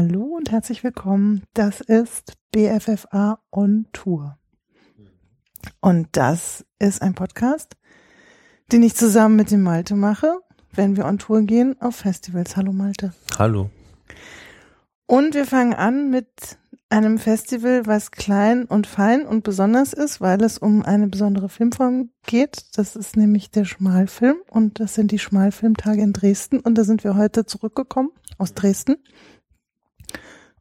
Hallo und herzlich willkommen. Das ist BFFA on Tour. Und das ist ein Podcast, den ich zusammen mit dem Malte mache, wenn wir on Tour gehen auf Festivals. Hallo Malte. Hallo. Und wir fangen an mit einem Festival, was klein und fein und besonders ist, weil es um eine besondere Filmform geht. Das ist nämlich der Schmalfilm und das sind die Schmalfilmtage in Dresden und da sind wir heute zurückgekommen aus Dresden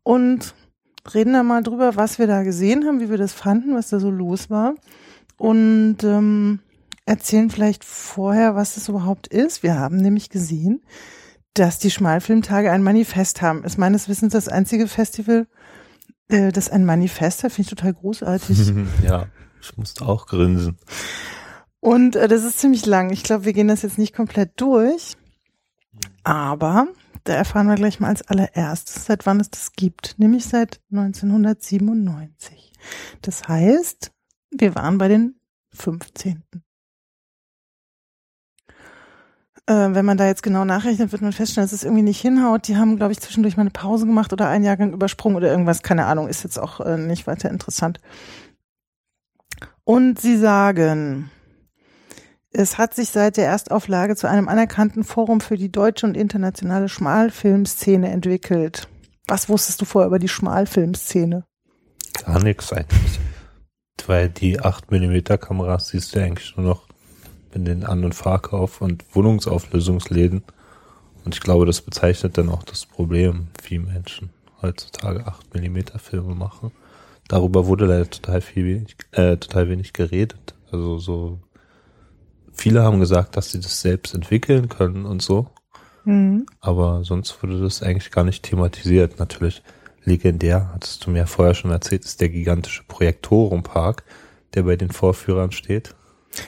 und reden da mal drüber, was wir da gesehen haben, wie wir das fanden, was da so los war und ähm, erzählen vielleicht vorher, was das überhaupt ist. Wir haben nämlich gesehen, dass die Schmalfilmtage ein Manifest haben. Ist meines Wissens das einzige Festival, äh, das ein Manifest hat. Finde ich total großartig. ja, ich musste auch grinsen. Und äh, das ist ziemlich lang. Ich glaube, wir gehen das jetzt nicht komplett durch. Aber da erfahren wir gleich mal als allererstes, seit wann es das gibt. Nämlich seit 1997. Das heißt, wir waren bei den 15. Äh, wenn man da jetzt genau nachrechnet, wird man feststellen, dass es irgendwie nicht hinhaut. Die haben, glaube ich, zwischendurch mal eine Pause gemacht oder einen Jahrgang übersprungen oder irgendwas. Keine Ahnung, ist jetzt auch äh, nicht weiter interessant. Und sie sagen, es hat sich seit der Erstauflage zu einem anerkannten Forum für die deutsche und internationale Schmalfilmszene entwickelt. Was wusstest du vorher über die Schmalfilmszene? Gar nichts eigentlich. Weil die 8mm Kameras siehst du eigentlich nur noch in den An- und Fahrkauf- und Wohnungsauflösungsläden. Und ich glaube, das bezeichnet dann auch das Problem, wie Menschen heutzutage 8mm Filme machen. Darüber wurde leider total viel wenig, äh, total wenig geredet. Also so viele haben gesagt, dass sie das selbst entwickeln können und so. Mhm. Aber sonst wurde das eigentlich gar nicht thematisiert. Natürlich legendär, hattest du mir vorher schon erzählt, ist der gigantische Projektorenpark, der bei den Vorführern steht.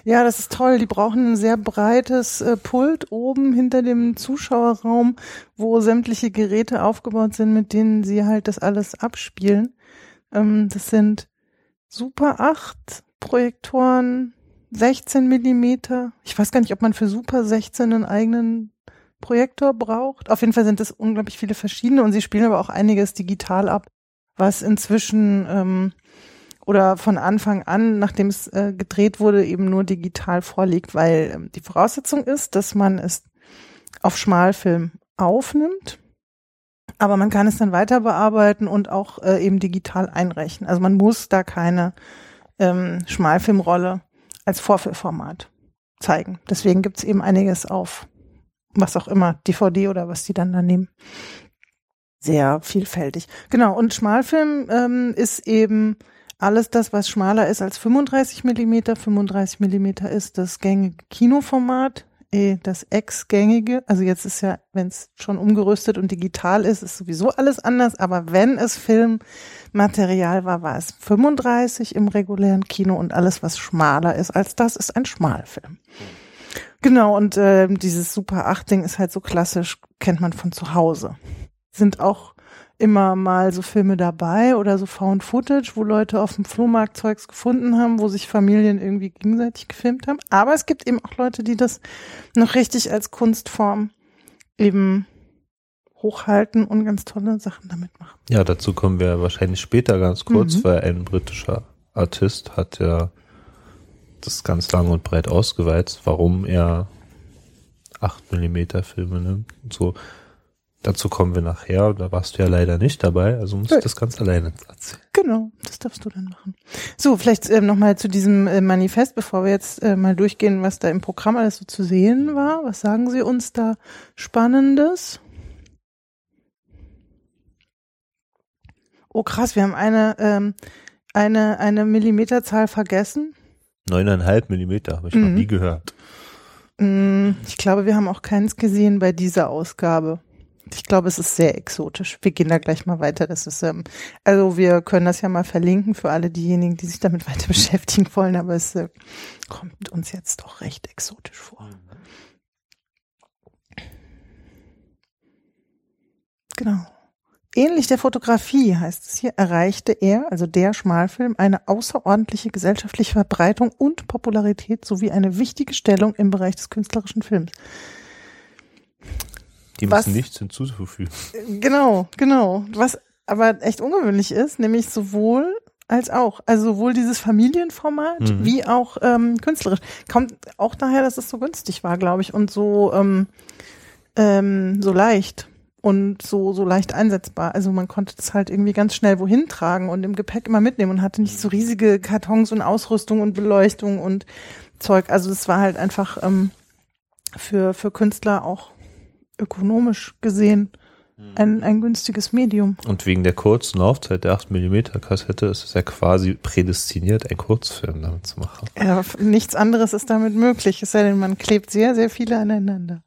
Ja, das ist toll. Die brauchen ein sehr breites äh, Pult oben hinter dem Zuschauerraum, wo sämtliche Geräte aufgebaut sind, mit denen sie halt das alles abspielen. Ähm, das sind Super 8 Projektoren, 16 Millimeter. Ich weiß gar nicht, ob man für Super 16 einen eigenen Projektor braucht. Auf jeden Fall sind es unglaublich viele verschiedene und sie spielen aber auch einiges digital ab, was inzwischen ähm, oder von Anfang an, nachdem es äh, gedreht wurde, eben nur digital vorliegt, weil ähm, die Voraussetzung ist, dass man es auf Schmalfilm aufnimmt, aber man kann es dann weiter bearbeiten und auch äh, eben digital einrechnen. Also man muss da keine ähm, Schmalfilmrolle als Vorführformat zeigen. Deswegen gibt es eben einiges auf was auch immer, DVD oder was die dann da nehmen. Sehr vielfältig. Genau, und Schmalfilm ähm, ist eben alles das, was schmaler ist als 35 Millimeter, 35 Millimeter ist das gängige Kinoformat, das ex-gängige, also jetzt ist ja, wenn es schon umgerüstet und digital ist, ist sowieso alles anders, aber wenn es Filmmaterial war, war es 35 im regulären Kino und alles, was schmaler ist als das, ist ein Schmalfilm. Genau, und äh, dieses Super 8 Ding ist halt so klassisch, kennt man von zu Hause. Sind auch immer mal so Filme dabei oder so Found Footage, wo Leute auf dem Flohmarkt Zeugs gefunden haben, wo sich Familien irgendwie gegenseitig gefilmt haben. Aber es gibt eben auch Leute, die das noch richtig als Kunstform eben hochhalten und ganz tolle Sachen damit machen. Ja, dazu kommen wir wahrscheinlich später ganz kurz, mhm. weil ein britischer Artist hat ja das ganz lang und breit ausgeweizt, warum er 8 Millimeter Filme nimmt und so. Dazu kommen wir nachher. Da warst du ja leider nicht dabei, also musst du das ganz alleine erzählen. Genau, das darfst du dann machen. So, vielleicht ähm, nochmal zu diesem äh, Manifest, bevor wir jetzt äh, mal durchgehen, was da im Programm alles so zu sehen war. Was sagen Sie uns da Spannendes? Oh krass, wir haben eine, ähm, eine, eine Millimeterzahl vergessen. Neuneinhalb Millimeter, habe ich mhm. noch nie gehört. Mm, ich glaube, wir haben auch keins gesehen bei dieser Ausgabe. Ich glaube, es ist sehr exotisch. Wir gehen da gleich mal weiter. Das ist, ähm, also wir können das ja mal verlinken für alle diejenigen, die sich damit weiter beschäftigen wollen, aber es äh, kommt uns jetzt doch recht exotisch vor. Genau. Ähnlich der Fotografie heißt es hier, erreichte er, also der Schmalfilm, eine außerordentliche gesellschaftliche Verbreitung und Popularität sowie eine wichtige Stellung im Bereich des künstlerischen Films. Die Was- müssen nichts hinzufügen. Genau, genau. Was aber echt ungewöhnlich ist, nämlich sowohl als auch. Also sowohl dieses Familienformat Mhm. wie auch ähm, künstlerisch. Kommt auch daher, dass es so günstig war, glaube ich, und so, ähm, ähm, so leicht und so, so leicht einsetzbar. Also man konnte das halt irgendwie ganz schnell wohin tragen und im Gepäck immer mitnehmen und hatte nicht so riesige Kartons und Ausrüstung und Beleuchtung und Zeug. Also es war halt einfach ähm, für, für Künstler auch ökonomisch gesehen ein, ein günstiges Medium. Und wegen der kurzen Laufzeit der 8mm Kassette ist es ja quasi prädestiniert, einen Kurzfilm damit zu machen. Ja, nichts anderes ist damit möglich, es sei denn, man klebt sehr, sehr viele aneinander.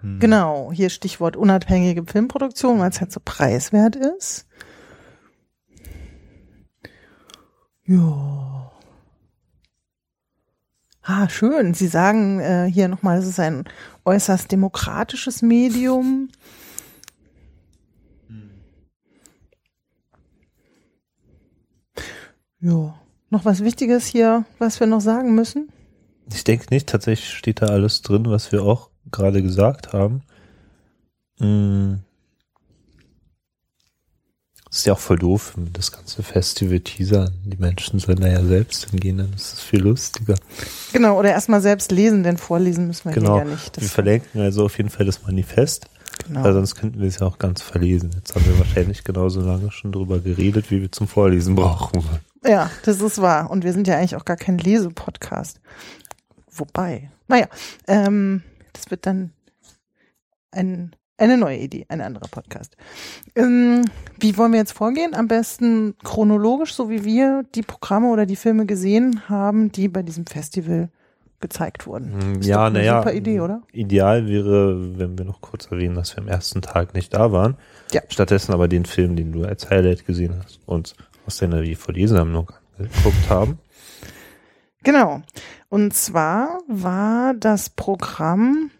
Hm. Genau, hier Stichwort unabhängige Filmproduktion, weil es halt so preiswert ist. Ja. Ah, schön. Sie sagen äh, hier nochmal, es ist ein äußerst demokratisches Medium. Ja. Noch was Wichtiges hier, was wir noch sagen müssen? Ich denke nicht, tatsächlich steht da alles drin, was wir auch gerade gesagt haben. Mm. Ist ja auch voll doof, das ganze Festival teasern. Die Menschen sollen da ja selbst hingehen, dann ist es viel lustiger. Genau, oder erstmal selbst lesen, denn vorlesen müssen wir Genau. ja nicht. Das- wir verlinken also auf jeden Fall das Manifest, genau. weil sonst könnten wir es ja auch ganz verlesen. Jetzt haben wir wahrscheinlich genauso lange schon drüber geredet, wie wir zum Vorlesen brauchen. Ja, das ist wahr. Und wir sind ja eigentlich auch gar kein Lesepodcast. Wobei, naja, ähm, das wird dann ein, eine neue Idee, ein anderer Podcast. Ähm, wie wollen wir jetzt vorgehen? Am besten chronologisch, so wie wir die Programme oder die Filme gesehen haben, die bei diesem Festival gezeigt wurden. Hm, Ist Ja, naja. super Idee, oder? Ideal wäre, wenn wir noch kurz erwähnen, dass wir am ersten Tag nicht da waren. Ja. Stattdessen aber den Film, den du als Highlight gesehen hast, uns aus deiner DVD-Sammlung angeguckt haben. Genau. Und zwar war das Programm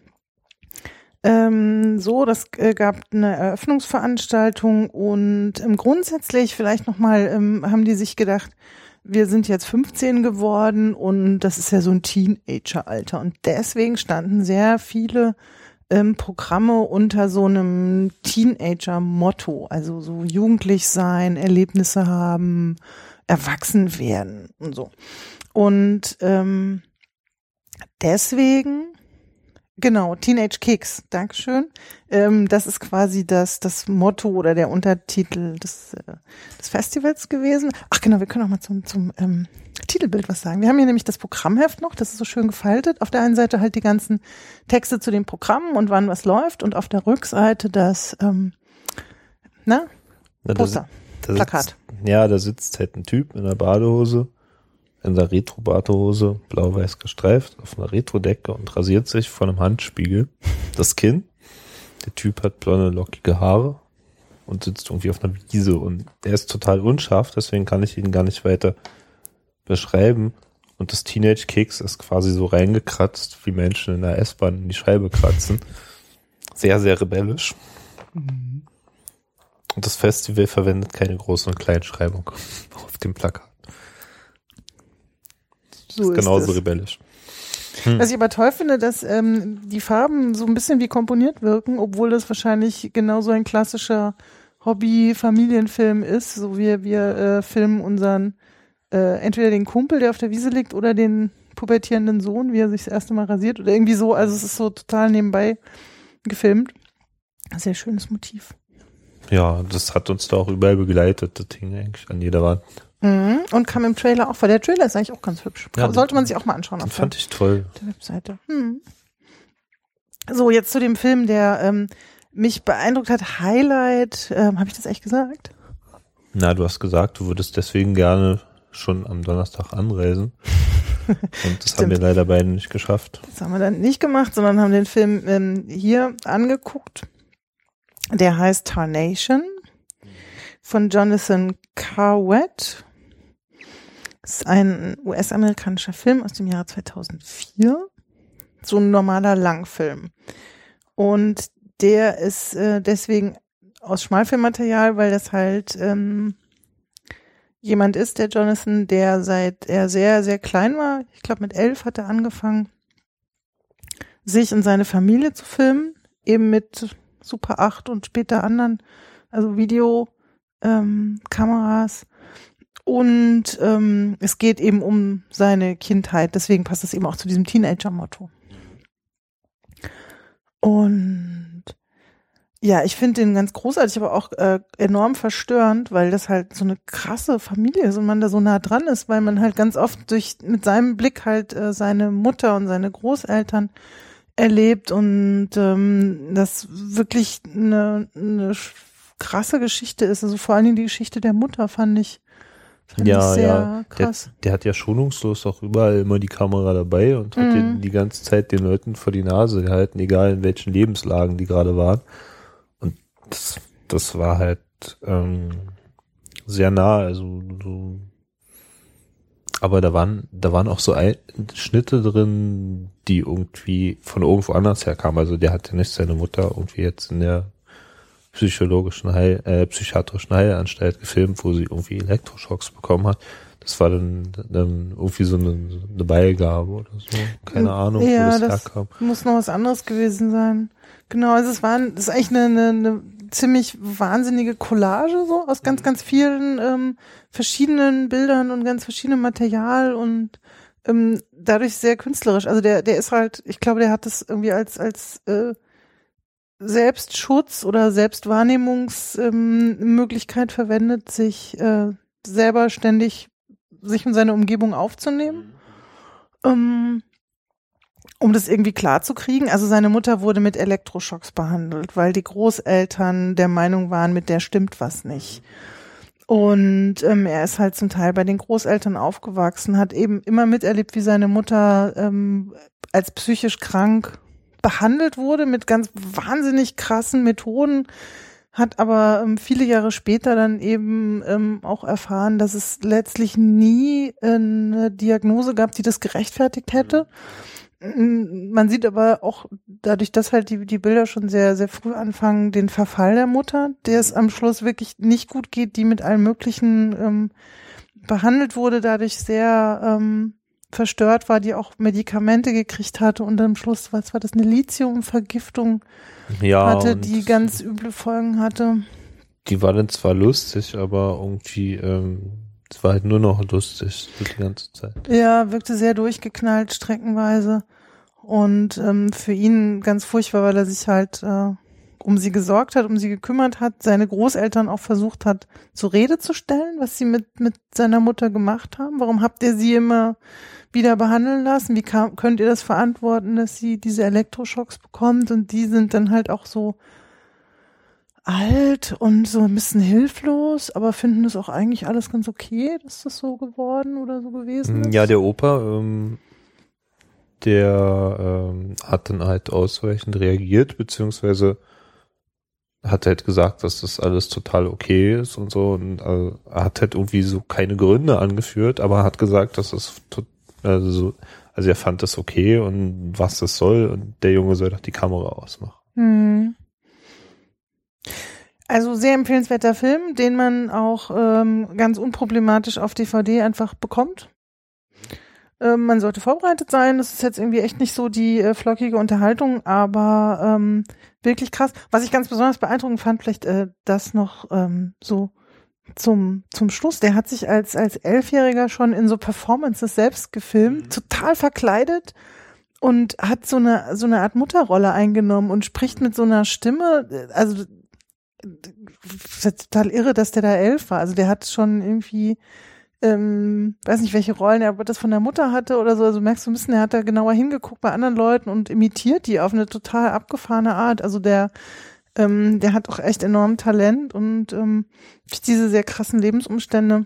ähm, so, das äh, gab eine Eröffnungsveranstaltung und ähm, grundsätzlich vielleicht nochmal ähm, haben die sich gedacht, wir sind jetzt 15 geworden und das ist ja so ein Teenager-Alter und deswegen standen sehr viele ähm, Programme unter so einem Teenager-Motto, also so jugendlich sein, Erlebnisse haben, erwachsen werden und so. Und ähm, deswegen, genau, Teenage Kicks, Dankeschön. Ähm, das ist quasi das, das Motto oder der Untertitel des, äh, des Festivals gewesen. Ach genau, wir können auch mal zum, zum ähm, Titelbild was sagen. Wir haben hier nämlich das Programmheft noch, das ist so schön gefaltet. Auf der einen Seite halt die ganzen Texte zu den Programmen und wann was läuft und auf der Rückseite das, ähm, na, Na, da Poster. Da Plakat. Sitzt, ja, da sitzt halt ein Typ in einer Badehose, in der Retro-Badehose, blau-weiß gestreift, auf einer Retro-Decke und rasiert sich vor einem Handspiegel das Kinn. Der Typ hat blonde, lockige Haare und sitzt irgendwie auf einer Wiese und er ist total unscharf, deswegen kann ich ihn gar nicht weiter beschreiben. Und das Teenage Kicks ist quasi so reingekratzt, wie Menschen in der S-Bahn in die Scheibe kratzen. Sehr, sehr rebellisch. Und das Festival verwendet keine Groß- und Kleinschreibung auf dem Plakat. So ist genauso es. rebellisch. Was ich aber toll finde, dass ähm, die Farben so ein bisschen wie komponiert wirken, obwohl das wahrscheinlich genauso ein klassischer Hobby-Familienfilm ist. So wir, wir äh, filmen unseren, äh, entweder den Kumpel, der auf der Wiese liegt, oder den pubertierenden Sohn, wie er sich das erste Mal rasiert oder irgendwie so. Also es ist so total nebenbei gefilmt. Sehr schönes Motiv. Ja, das hat uns da auch überall begleitet, das hing eigentlich an jeder Wand. Mhm. Und kam im Trailer auch vor. Der Trailer ist eigentlich auch ganz hübsch. Ja, Sollte man sich auch mal anschauen. Den der- fand ich toll. der Webseite. Hm. So, jetzt zu dem Film, der ähm, mich beeindruckt hat. Highlight, ähm, habe ich das echt gesagt? Na, du hast gesagt, du würdest deswegen gerne schon am Donnerstag anreisen. Und das haben wir leider beide nicht geschafft. Das haben wir dann nicht gemacht, sondern haben den Film ähm, hier angeguckt. Der heißt Tarnation von Jonathan Carwett. Das ist ein US-amerikanischer Film aus dem Jahre 2004. So ein normaler Langfilm. Und der ist äh, deswegen aus Schmalfilmmaterial, weil das halt ähm, jemand ist, der Jonathan, der seit er sehr, sehr klein war, ich glaube mit elf hat er angefangen, sich und seine Familie zu filmen, eben mit Super 8 und später anderen, also Videokameras. Ähm. Und ähm, es geht eben um seine Kindheit, deswegen passt es eben auch zu diesem Teenager-Motto. Und ja, ich finde den ganz großartig, aber auch äh, enorm verstörend, weil das halt so eine krasse Familie ist und man da so nah dran ist, weil man halt ganz oft durch mit seinem Blick halt äh, seine Mutter und seine Großeltern erlebt und ähm, das wirklich eine, eine krasse Geschichte ist. Also vor allen Dingen die Geschichte der Mutter fand ich, fand ja, ja. krass. Der, der hat ja schonungslos auch überall immer die Kamera dabei und hat Mhm. den, die ganze Zeit den Leuten vor die Nase gehalten, egal in welchen Lebenslagen die gerade waren. Und das, das war halt ähm, sehr nah, also so. Aber da waren, da waren auch so Schnitte drin, die irgendwie von irgendwo anders herkamen. Also der hat ja nicht seine Mutter irgendwie jetzt in der psychologischen Heil, äh, psychiatrischen Heilanstalt gefilmt, wo sie irgendwie Elektroschocks bekommen hat. Das war dann, dann irgendwie so eine, eine Beigabe oder so. Keine Ahnung, Ja, wo das, das- herkam. Muss noch was anderes gewesen sein. Genau, also es war, das ist eigentlich eine, eine, eine ziemlich wahnsinnige Collage so aus ganz, ganz vielen ähm, verschiedenen Bildern und ganz verschiedenem Material und ähm, dadurch sehr künstlerisch. Also der, der ist halt, ich glaube, der hat das irgendwie als als äh, Selbstschutz oder Selbstwahrnehmungsmöglichkeit ähm, verwendet, sich äh, selber ständig sich und seine Umgebung aufzunehmen. Ähm, um das irgendwie klar zu kriegen. Also seine Mutter wurde mit Elektroschocks behandelt, weil die Großeltern der Meinung waren, mit der stimmt was nicht. Und ähm, er ist halt zum Teil bei den Großeltern aufgewachsen, hat eben immer miterlebt, wie seine Mutter ähm, als psychisch krank behandelt wurde mit ganz wahnsinnig krassen Methoden, hat aber ähm, viele Jahre später dann eben ähm, auch erfahren, dass es letztlich nie eine Diagnose gab, die das gerechtfertigt hätte. Man sieht aber auch dadurch, dass halt die, die Bilder schon sehr, sehr früh anfangen, den Verfall der Mutter, der es am Schluss wirklich nicht gut geht, die mit allen möglichen ähm, behandelt wurde, dadurch sehr ähm, verstört war, die auch Medikamente gekriegt hatte und am Schluss, was war das, eine Lithiumvergiftung Ja, hatte, die ganz üble Folgen hatte. die war dann zwar lustig, aber irgendwie, ähm, es war halt nur noch lustig die ganze Zeit. Ja, wirkte sehr durchgeknallt streckenweise und ähm, für ihn ganz furchtbar, weil er sich halt äh, um sie gesorgt hat, um sie gekümmert hat, seine Großeltern auch versucht hat, zur Rede zu stellen, was sie mit mit seiner Mutter gemacht haben. Warum habt ihr sie immer wieder behandeln lassen? Wie kam, könnt ihr das verantworten, dass sie diese Elektroschocks bekommt? Und die sind dann halt auch so alt und so ein bisschen hilflos, aber finden das auch eigentlich alles ganz okay, dass das so geworden oder so gewesen ist. Ja, der Opa, ähm, der ähm, hat dann halt ausweichend reagiert, beziehungsweise hat halt gesagt, dass das alles total okay ist und so und er hat halt irgendwie so keine Gründe angeführt, aber hat gesagt, dass das also so, also er fand das okay und was das soll und der Junge soll doch die Kamera ausmachen. Hm. Also sehr empfehlenswerter Film, den man auch ähm, ganz unproblematisch auf DVD einfach bekommt. Ähm, man sollte vorbereitet sein. Das ist jetzt irgendwie echt nicht so die äh, flockige Unterhaltung, aber ähm, wirklich krass. Was ich ganz besonders beeindruckend fand, vielleicht äh, das noch ähm, so zum zum Schluss. Der hat sich als als Elfjähriger schon in so Performances selbst gefilmt, total verkleidet und hat so eine so eine Art Mutterrolle eingenommen und spricht mit so einer Stimme. Also total irre, dass der da elf war. Also der hat schon irgendwie, ähm, weiß nicht, welche Rollen er das von der Mutter hatte oder so. Also merkst du ein bisschen, er hat da genauer hingeguckt bei anderen Leuten und imitiert die auf eine total abgefahrene Art. Also der, ähm, der hat auch echt enorm Talent und ähm, durch diese sehr krassen Lebensumstände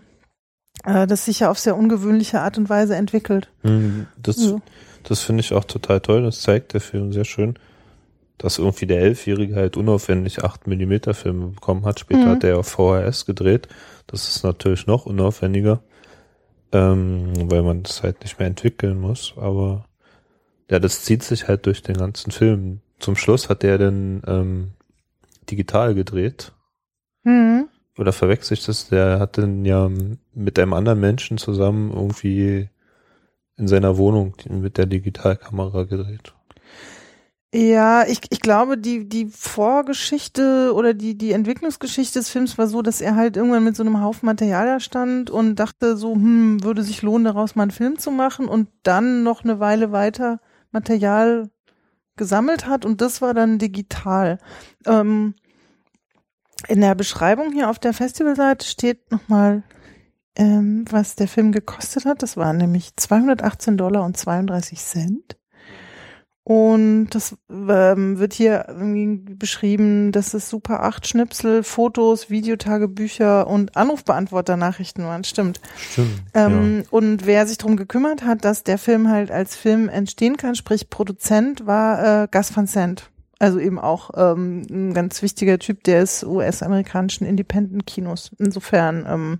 äh, das sich ja auf sehr ungewöhnliche Art und Weise entwickelt. Hm, Das, So. das finde ich auch total toll. Das zeigt der Film sehr schön, dass irgendwie der Elfjährige halt unaufwendig 8 mm Filme bekommen hat. Später Mhm. hat er auf VHS gedreht. Das ist natürlich noch unaufwendiger, ähm, weil man das halt nicht mehr entwickeln muss. Aber ja, das zieht sich halt durch den ganzen Film. Zum Schluss hat er dann ähm, digital gedreht. Mhm. Oder verwechsel ich das? Der hat dann ja mit einem anderen Menschen zusammen irgendwie in seiner Wohnung mit der Digitalkamera gedreht. Ja, ich, ich glaube, die, die Vorgeschichte oder die, die Entwicklungsgeschichte des Films war so, dass er halt irgendwann mit so einem Haufen Material da stand und dachte so, hm, würde sich lohnen, daraus mal einen Film zu machen und dann noch eine Weile weiter Material gesammelt hat und das war dann digital. Ähm, in der Beschreibung hier auf der Festivalseite steht nochmal, ähm, was der Film gekostet hat. Das waren nämlich 218 Dollar und 32 Cent. Und das ähm, wird hier irgendwie beschrieben, dass es Super 8 Schnipsel, Fotos, Videotagebücher und Anrufbeantworter-Nachrichten waren. Stimmt. Stimmt. Ähm, Und wer sich darum gekümmert hat, dass der Film halt als Film entstehen kann, sprich Produzent, war äh, Gus Van Sant. Also eben auch ähm, ein ganz wichtiger Typ des US-amerikanischen Independent-Kinos. Insofern, ähm,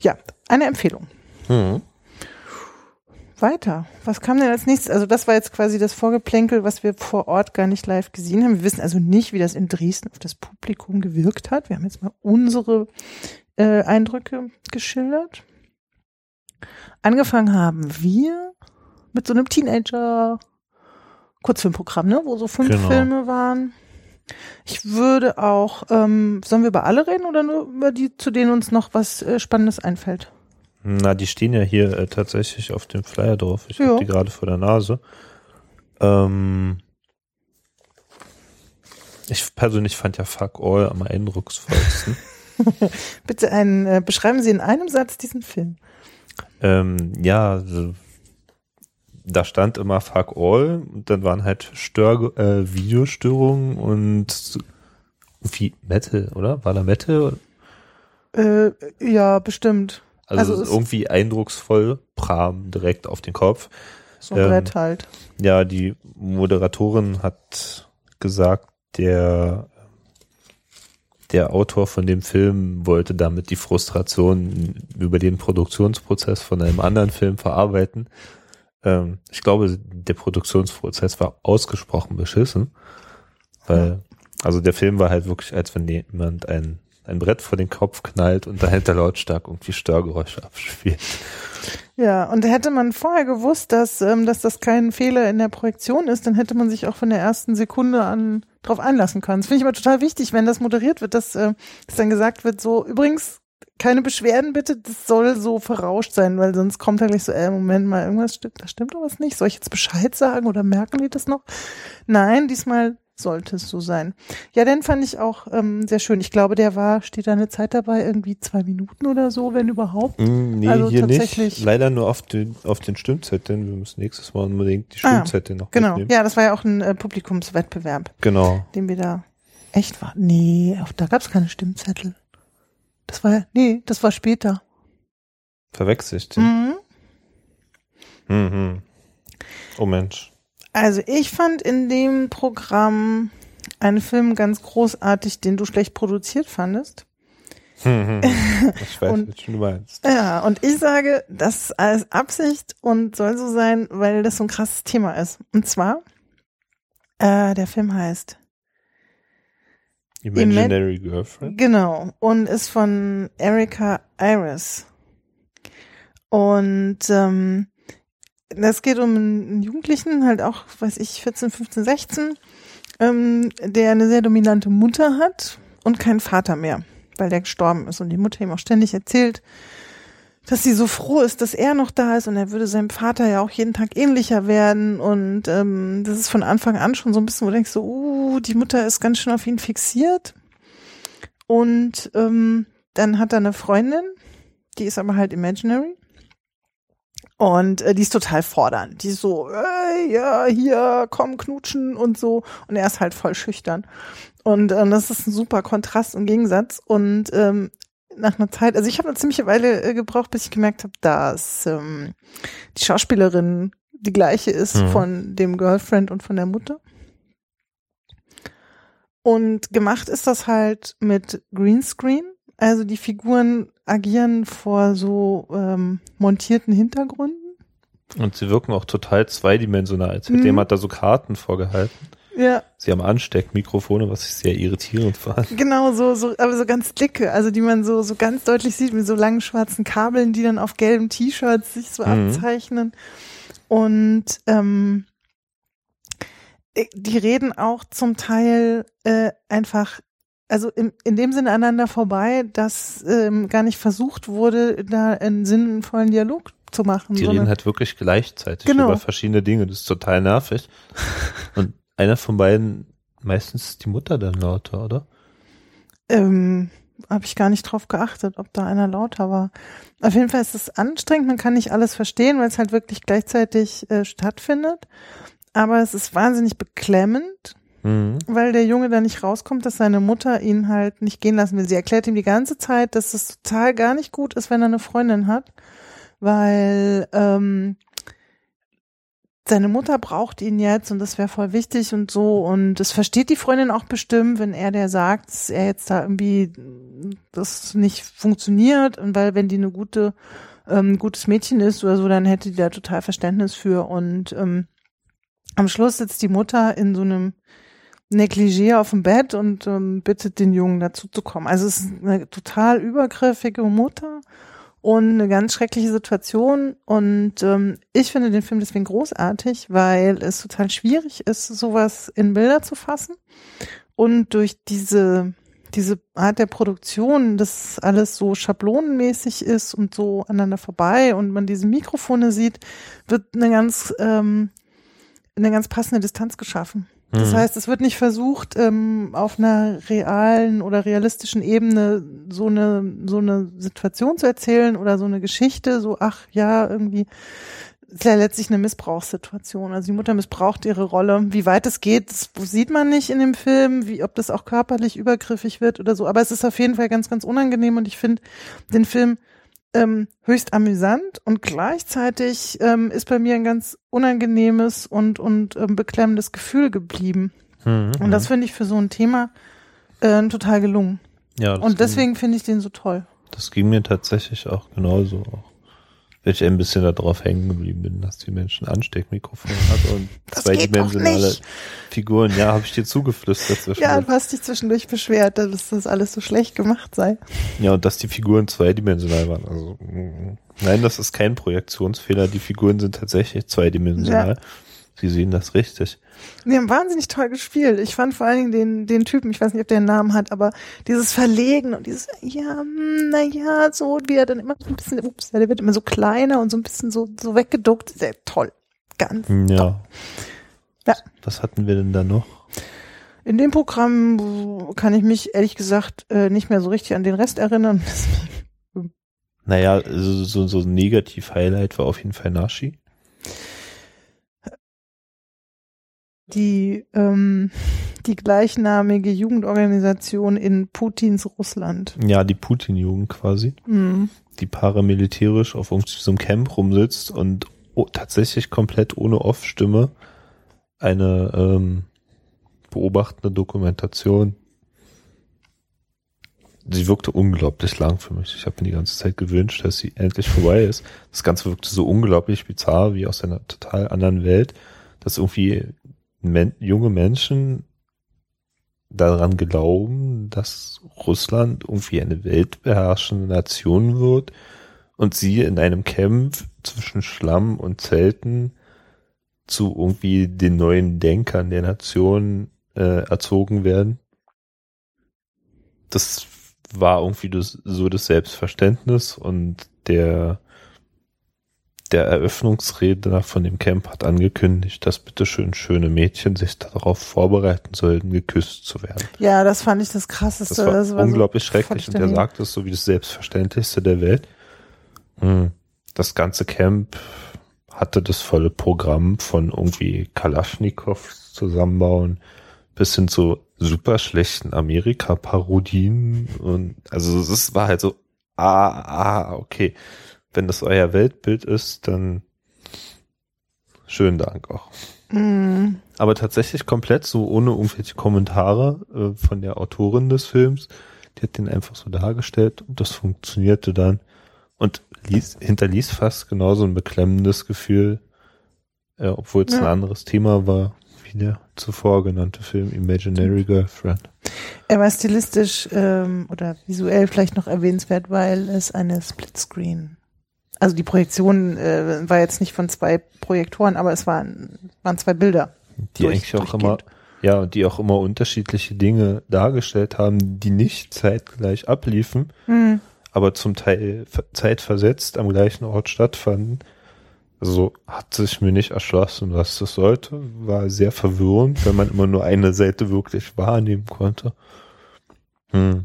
ja, eine Empfehlung. ja. Mhm. Weiter. Was kam denn als nächstes? Also das war jetzt quasi das Vorgeplänkel, was wir vor Ort gar nicht live gesehen haben. Wir wissen also nicht, wie das in Dresden auf das Publikum gewirkt hat. Wir haben jetzt mal unsere äh, Eindrücke geschildert. Angefangen haben wir mit so einem Teenager Kurzfilmprogramm, ne, wo so fünf Genau. Filme waren. Ich würde auch, ähm, sollen wir über alle reden oder nur über die, zu denen uns noch was äh, Spannendes einfällt? Na, die stehen ja hier äh, tatsächlich auf dem Flyer drauf. Ich Ja. habe die gerade vor der Nase. Ähm, ich persönlich fand ja Fuck All am eindrucksvollsten. Bitte einen, äh, beschreiben Sie in einem Satz diesen Film. ähm, ja, da stand immer Fuck All und dann waren halt Stör äh, Videostörungen und wie Metal, oder? War da Metal? Äh, ja, bestimmt. Also, Also irgendwie eindrucksvoll, Pram direkt auf den Kopf. So ein Ähm, Brett halt. Ja, die Moderatorin hat gesagt, der, der Autor von dem Film wollte damit die Frustration über den Produktionsprozess von einem anderen Film verarbeiten. Ähm, ich glaube, der Produktionsprozess war ausgesprochen beschissen, weil, also der Film war halt wirklich, als wenn jemand ein, ein Brett vor den Kopf knallt und dahinter lautstark irgendwie Störgeräusche abspielt. Ja, und hätte man vorher gewusst, dass, ähm, dass das kein Fehler in der Projektion ist, dann hätte man sich auch von der ersten Sekunde an drauf einlassen können. Das finde ich immer total wichtig, wenn das moderiert wird, dass, äh, dass dann gesagt wird, so, übrigens, keine Beschwerden bitte, das soll so verrauscht sein, weil sonst kommt da gleich so, äh, Moment mal, irgendwas stimmt, da stimmt doch was nicht. Soll ich jetzt Bescheid sagen oder merken die das noch? Nein, diesmal sollte es so sein. Ja, den fand ich auch ähm, sehr schön. Ich glaube, der war, steht da eine Zeit dabei, irgendwie zwei Minuten oder so, wenn überhaupt. Mm, Nee, Also hier tatsächlich- nicht. Leider nur auf den, auf den Stimmzetteln. Wir müssen nächstes Mal unbedingt die Ah, Stimmzettel noch Genau. mitnehmen. Ja, das war ja auch ein äh, Publikumswettbewerb, Genau. den wir da echt war. Nee, auch da gab's keine Stimmzettel. Das war ja, nee, das war später. Verwechselt. Mhm. Mhm. Oh Mensch. Also ich fand in dem Programm einen Film ganz großartig, den du schlecht produziert fandest. Mhm. ich weiß, Und- was du meinst. Ja, und ich sage, das ist alles Absicht und soll so sein, weil das so ein krasses Thema ist. Und zwar, äh, der Film heißt Imaginary Girlfriend. Genau. Und ist von Erika Iris. Und ähm, das geht um einen Jugendlichen, halt auch, weiß ich, 14, 15, 16, ähm, der eine sehr dominante Mutter hat und keinen Vater mehr, weil der gestorben ist. Und die Mutter ihm auch ständig erzählt, dass sie so froh ist, dass er noch da ist und er würde seinem Vater ja auch jeden Tag ähnlicher werden. Und ähm, das ist von Anfang an schon so ein bisschen, wo du denkst, so, uh, die Mutter ist ganz schön auf ihn fixiert. Und ähm, dann hat er eine Freundin, die ist aber halt imaginary. Und äh, die ist total fordernd. Die ist so, ey, ja, hier, komm, knutschen und so. Und er ist halt voll schüchtern. Und ähm, das ist ein super Kontrast und Gegensatz. Und ähm, nach einer Zeit, also ich habe eine ziemliche Weile äh, gebraucht, bis ich gemerkt habe, dass ähm, die Schauspielerin die gleiche ist Mhm. von dem Girlfriend und von der Mutter. Und gemacht ist das halt mit Greenscreen. Also die Figuren agieren vor so ähm, montierten Hintergründen. Und sie wirken auch total zweidimensional. Als hätte Mhm. jemand da so Karten vorgehalten. Ja, Sie haben Ansteckmikrofone, was ich sehr irritierend fand. genau so, so, aber so ganz dicke, also die man so so ganz deutlich sieht mit so langen schwarzen Kabeln, die dann auf gelben T-Shirts sich so Mhm. abzeichnen. Und ähm, Äh, die reden auch zum Teil äh, einfach, also im, in dem Sinne aneinander vorbei, dass ähm, gar nicht versucht wurde, da einen sinnvollen Dialog zu machen. Die reden halt wirklich gleichzeitig Genau. über verschiedene Dinge. Das ist total nervig. Und einer von beiden, meistens ist die Mutter dann lauter, oder? Ähm, habe ich gar nicht drauf geachtet, ob da einer lauter war. Auf jeden Fall ist es anstrengend, man kann nicht alles verstehen, weil es halt wirklich gleichzeitig äh, stattfindet. Aber es ist wahnsinnig beklemmend, Mhm. weil der Junge da nicht rauskommt, dass seine Mutter ihn halt nicht gehen lassen will. Sie erklärt ihm die ganze Zeit, dass es total gar nicht gut ist, wenn er eine Freundin hat, weil ähm, seine Mutter braucht ihn jetzt und das wäre voll wichtig und so und das versteht die Freundin auch bestimmt, wenn er der sagt, dass er jetzt da irgendwie das nicht funktioniert und weil wenn die eine gute ähm, gutes Mädchen ist oder so, dann hätte die da total Verständnis für und ähm, am Schluss sitzt die Mutter in so einem Negligé auf dem Bett und ähm, bittet den Jungen dazu zu kommen. Also es ist eine total übergriffige Mutter und eine ganz schreckliche Situation. Und ähm, ich finde den Film deswegen großartig, weil es total schwierig ist, sowas in Bilder zu fassen. Und durch diese diese Art der Produktion, dass alles so schablonenmäßig ist und so aneinander vorbei und man diese Mikrofone sieht, wird eine ganz ähm, eine ganz passende Distanz geschaffen. Das Mhm. heißt, es wird nicht versucht, ähm, auf einer realen oder realistischen Ebene so eine, so eine Situation zu erzählen oder so eine Geschichte, so, ach ja, irgendwie, ist ja letztlich eine Missbrauchssituation. Also die Mutter missbraucht ihre Rolle. Wie weit es geht, das sieht man nicht in dem Film, wie, ob das auch körperlich übergriffig wird oder so. Aber es ist auf jeden Fall ganz, ganz unangenehm und ich finde den Film ähm, höchst amüsant und gleichzeitig ähm, ist bei mir ein ganz unangenehmes und, und ähm, beklemmendes Gefühl geblieben. Mhm. Und das finde ich für so ein Thema äh, total gelungen. ja, Und deswegen finde ich den so toll. Das ging mir tatsächlich auch genauso. Auch. Weil ich ein bisschen darauf hängen geblieben bin, dass die Menschen Ansteckmikrofone hat und zweidimensionale. Figuren. Ja, habe ich dir zugeflüstert Ja, du hast dich zwischendurch beschwert, dass das alles so schlecht gemacht sei. Ja, und dass die Figuren zweidimensional waren. Also, mm, nein, das ist kein Projektionsfehler. Die Figuren sind tatsächlich zweidimensional. Sie sehen das richtig. Die haben wahnsinnig toll gespielt. Ich fand vor allen Dingen den, den Typen, ich weiß nicht, ob der einen Namen hat, aber dieses Verlegen und dieses, ja, na ja, so, wie er dann immer so ein bisschen, ups, der wird immer so kleiner und so ein bisschen so, so weggeduckt. Sehr toll. Ganz. Ja. Ja. Was hatten wir denn da noch? In dem Programm kann ich mich ehrlich gesagt äh, nicht mehr so richtig an den Rest erinnern. Naja, so, so, so ein Negativ-Highlight war auf jeden Fall Nashi. Die, ähm, die gleichnamige Jugendorganisation in Putins Russland. Ja, die Putin-Jugend quasi. Mhm. die paramilitärisch auf irgendwie so einem Camp rumsitzt und o- tatsächlich komplett ohne Off-Stimme eine ähm, beobachtende Dokumentation. Sie wirkte unglaublich lang für mich. Ich habe mir die ganze Zeit gewünscht, dass sie endlich vorbei ist. Das Ganze wirkte so unglaublich bizarr wie aus einer total anderen Welt, dass irgendwie men junge Menschen daran glauben, dass Russland irgendwie eine weltbeherrschende Nation wird und sie in einem Camp zwischen Schlamm und Zelten zu irgendwie den neuen Denkern der Nation äh, erzogen werden. Das war irgendwie das, so das Selbstverständnis und der der Eröffnungsredner von dem Camp hat angekündigt, dass bitteschön schöne Mädchen sich darauf vorbereiten sollten, geküsst zu werden. Ja, das fand ich das krasseste. Das war, Das war unglaublich so schrecklich und er sagt es so wie das Selbstverständlichste der Welt. Hm. Das ganze Camp hatte das volle Programm von irgendwie Kalaschnikows zusammenbauen bis hin zu super schlechten Amerika-Parodien und also es war halt so, ah, ah, okay. Wenn das euer Weltbild ist, dann schönen Dank auch. Mhm. Aber tatsächlich komplett so ohne irgendwelche Kommentare äh, von der Autorin des Films. Die hat den einfach so dargestellt und das funktionierte dann und ließ, hinterließ fast genauso ein beklemmendes Gefühl, äh, obwohl es ein Ja. anderes Thema war, wie der zuvor genannte Film Imaginary Girlfriend. Er war stilistisch ähm, oder visuell vielleicht noch erwähnenswert, weil es eine Splitscreen. Also die Projektion äh, war jetzt nicht von zwei Projektoren, aber es waren, waren zwei Bilder. Die durch- eigentlich auch immer, ja, die auch immer unterschiedliche Dinge dargestellt haben, die nicht zeitgleich abliefen, Hm. aber zum Teil ver- zeitversetzt am gleichen Ort stattfanden. Also hat sich mir nicht erschlossen, was das sollte. War sehr verwirrend, wenn man immer nur eine Seite wirklich wahrnehmen konnte. Hm.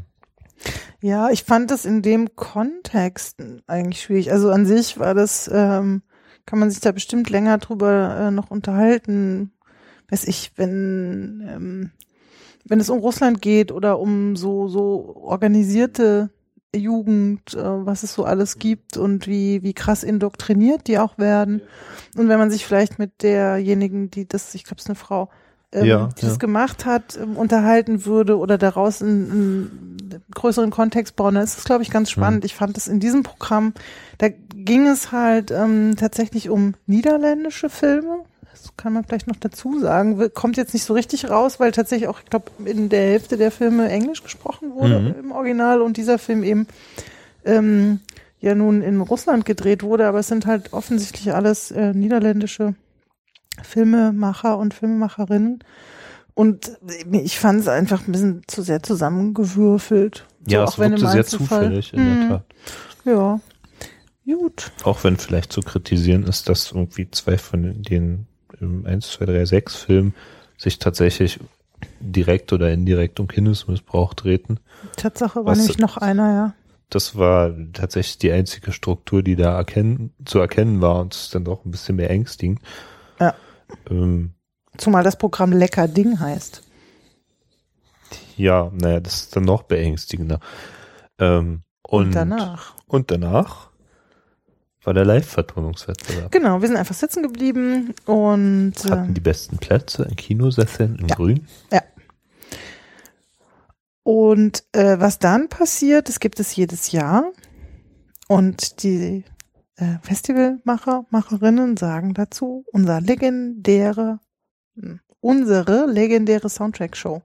Ja, ich fand das in dem Kontext eigentlich schwierig. Also an sich war das, ähm, kann man sich da bestimmt länger drüber äh, noch unterhalten. Weiß ich, wenn, ähm, wenn es um Russland geht oder um so, so organisierte Jugend, äh, was es so alles gibt und wie, wie krass indoktriniert die auch werden. Und wenn man sich vielleicht mit derjenigen, die das, ich glaube, es ist eine Frau, ähm, Ja, die das ja. gemacht hat, ähm, unterhalten würde oder daraus einen, einen größeren Kontext bauen, dann ist das, glaube ich, ganz spannend. Ich fand das in diesem Programm, da ging es halt ähm, tatsächlich um niederländische Filme. Das kann man vielleicht noch dazu sagen. Kommt jetzt nicht so richtig raus, weil tatsächlich auch, ich glaube, in der Hälfte der Filme Englisch gesprochen wurde Mhm. im Original und dieser Film eben ähm, ja nun in Russland gedreht wurde, aber es sind halt offensichtlich alles äh, niederländische Filmemacher und Filmemacherinnen. Und ich fand es einfach ein bisschen zu sehr zusammengewürfelt. Ja, So, es wirkte sehr zufällig, in Hm, der Tat. Ja. Gut. Auch wenn vielleicht zu kritisieren ist, dass irgendwie zwei von den ähm, 1, 2, 3, 6 Filmen sich tatsächlich direkt oder indirekt um Kindesmissbrauch drehten. Tatsache war nämlich noch einer, ja. Das war tatsächlich die einzige Struktur, die da erkennen, zu erkennen war und es dann doch ein bisschen beängstigend. Ja. Ähm, Zumal das Programm Lecker Ding heißt. ja, naja, das ist dann noch beängstigender. Ähm, und, Und, danach. Und danach war der Live-Vertonungswettbewerb. Genau, wir sind einfach sitzen geblieben und Hatten äh, die besten Plätze in Kinosesseln in Ja. Grün. Und äh, was dann passiert, das gibt es jedes Jahr. Und die äh, Festivalmacher, Macherinnen sagen dazu, unser legendäre, hm, unsere legendäre Soundtrack-Show.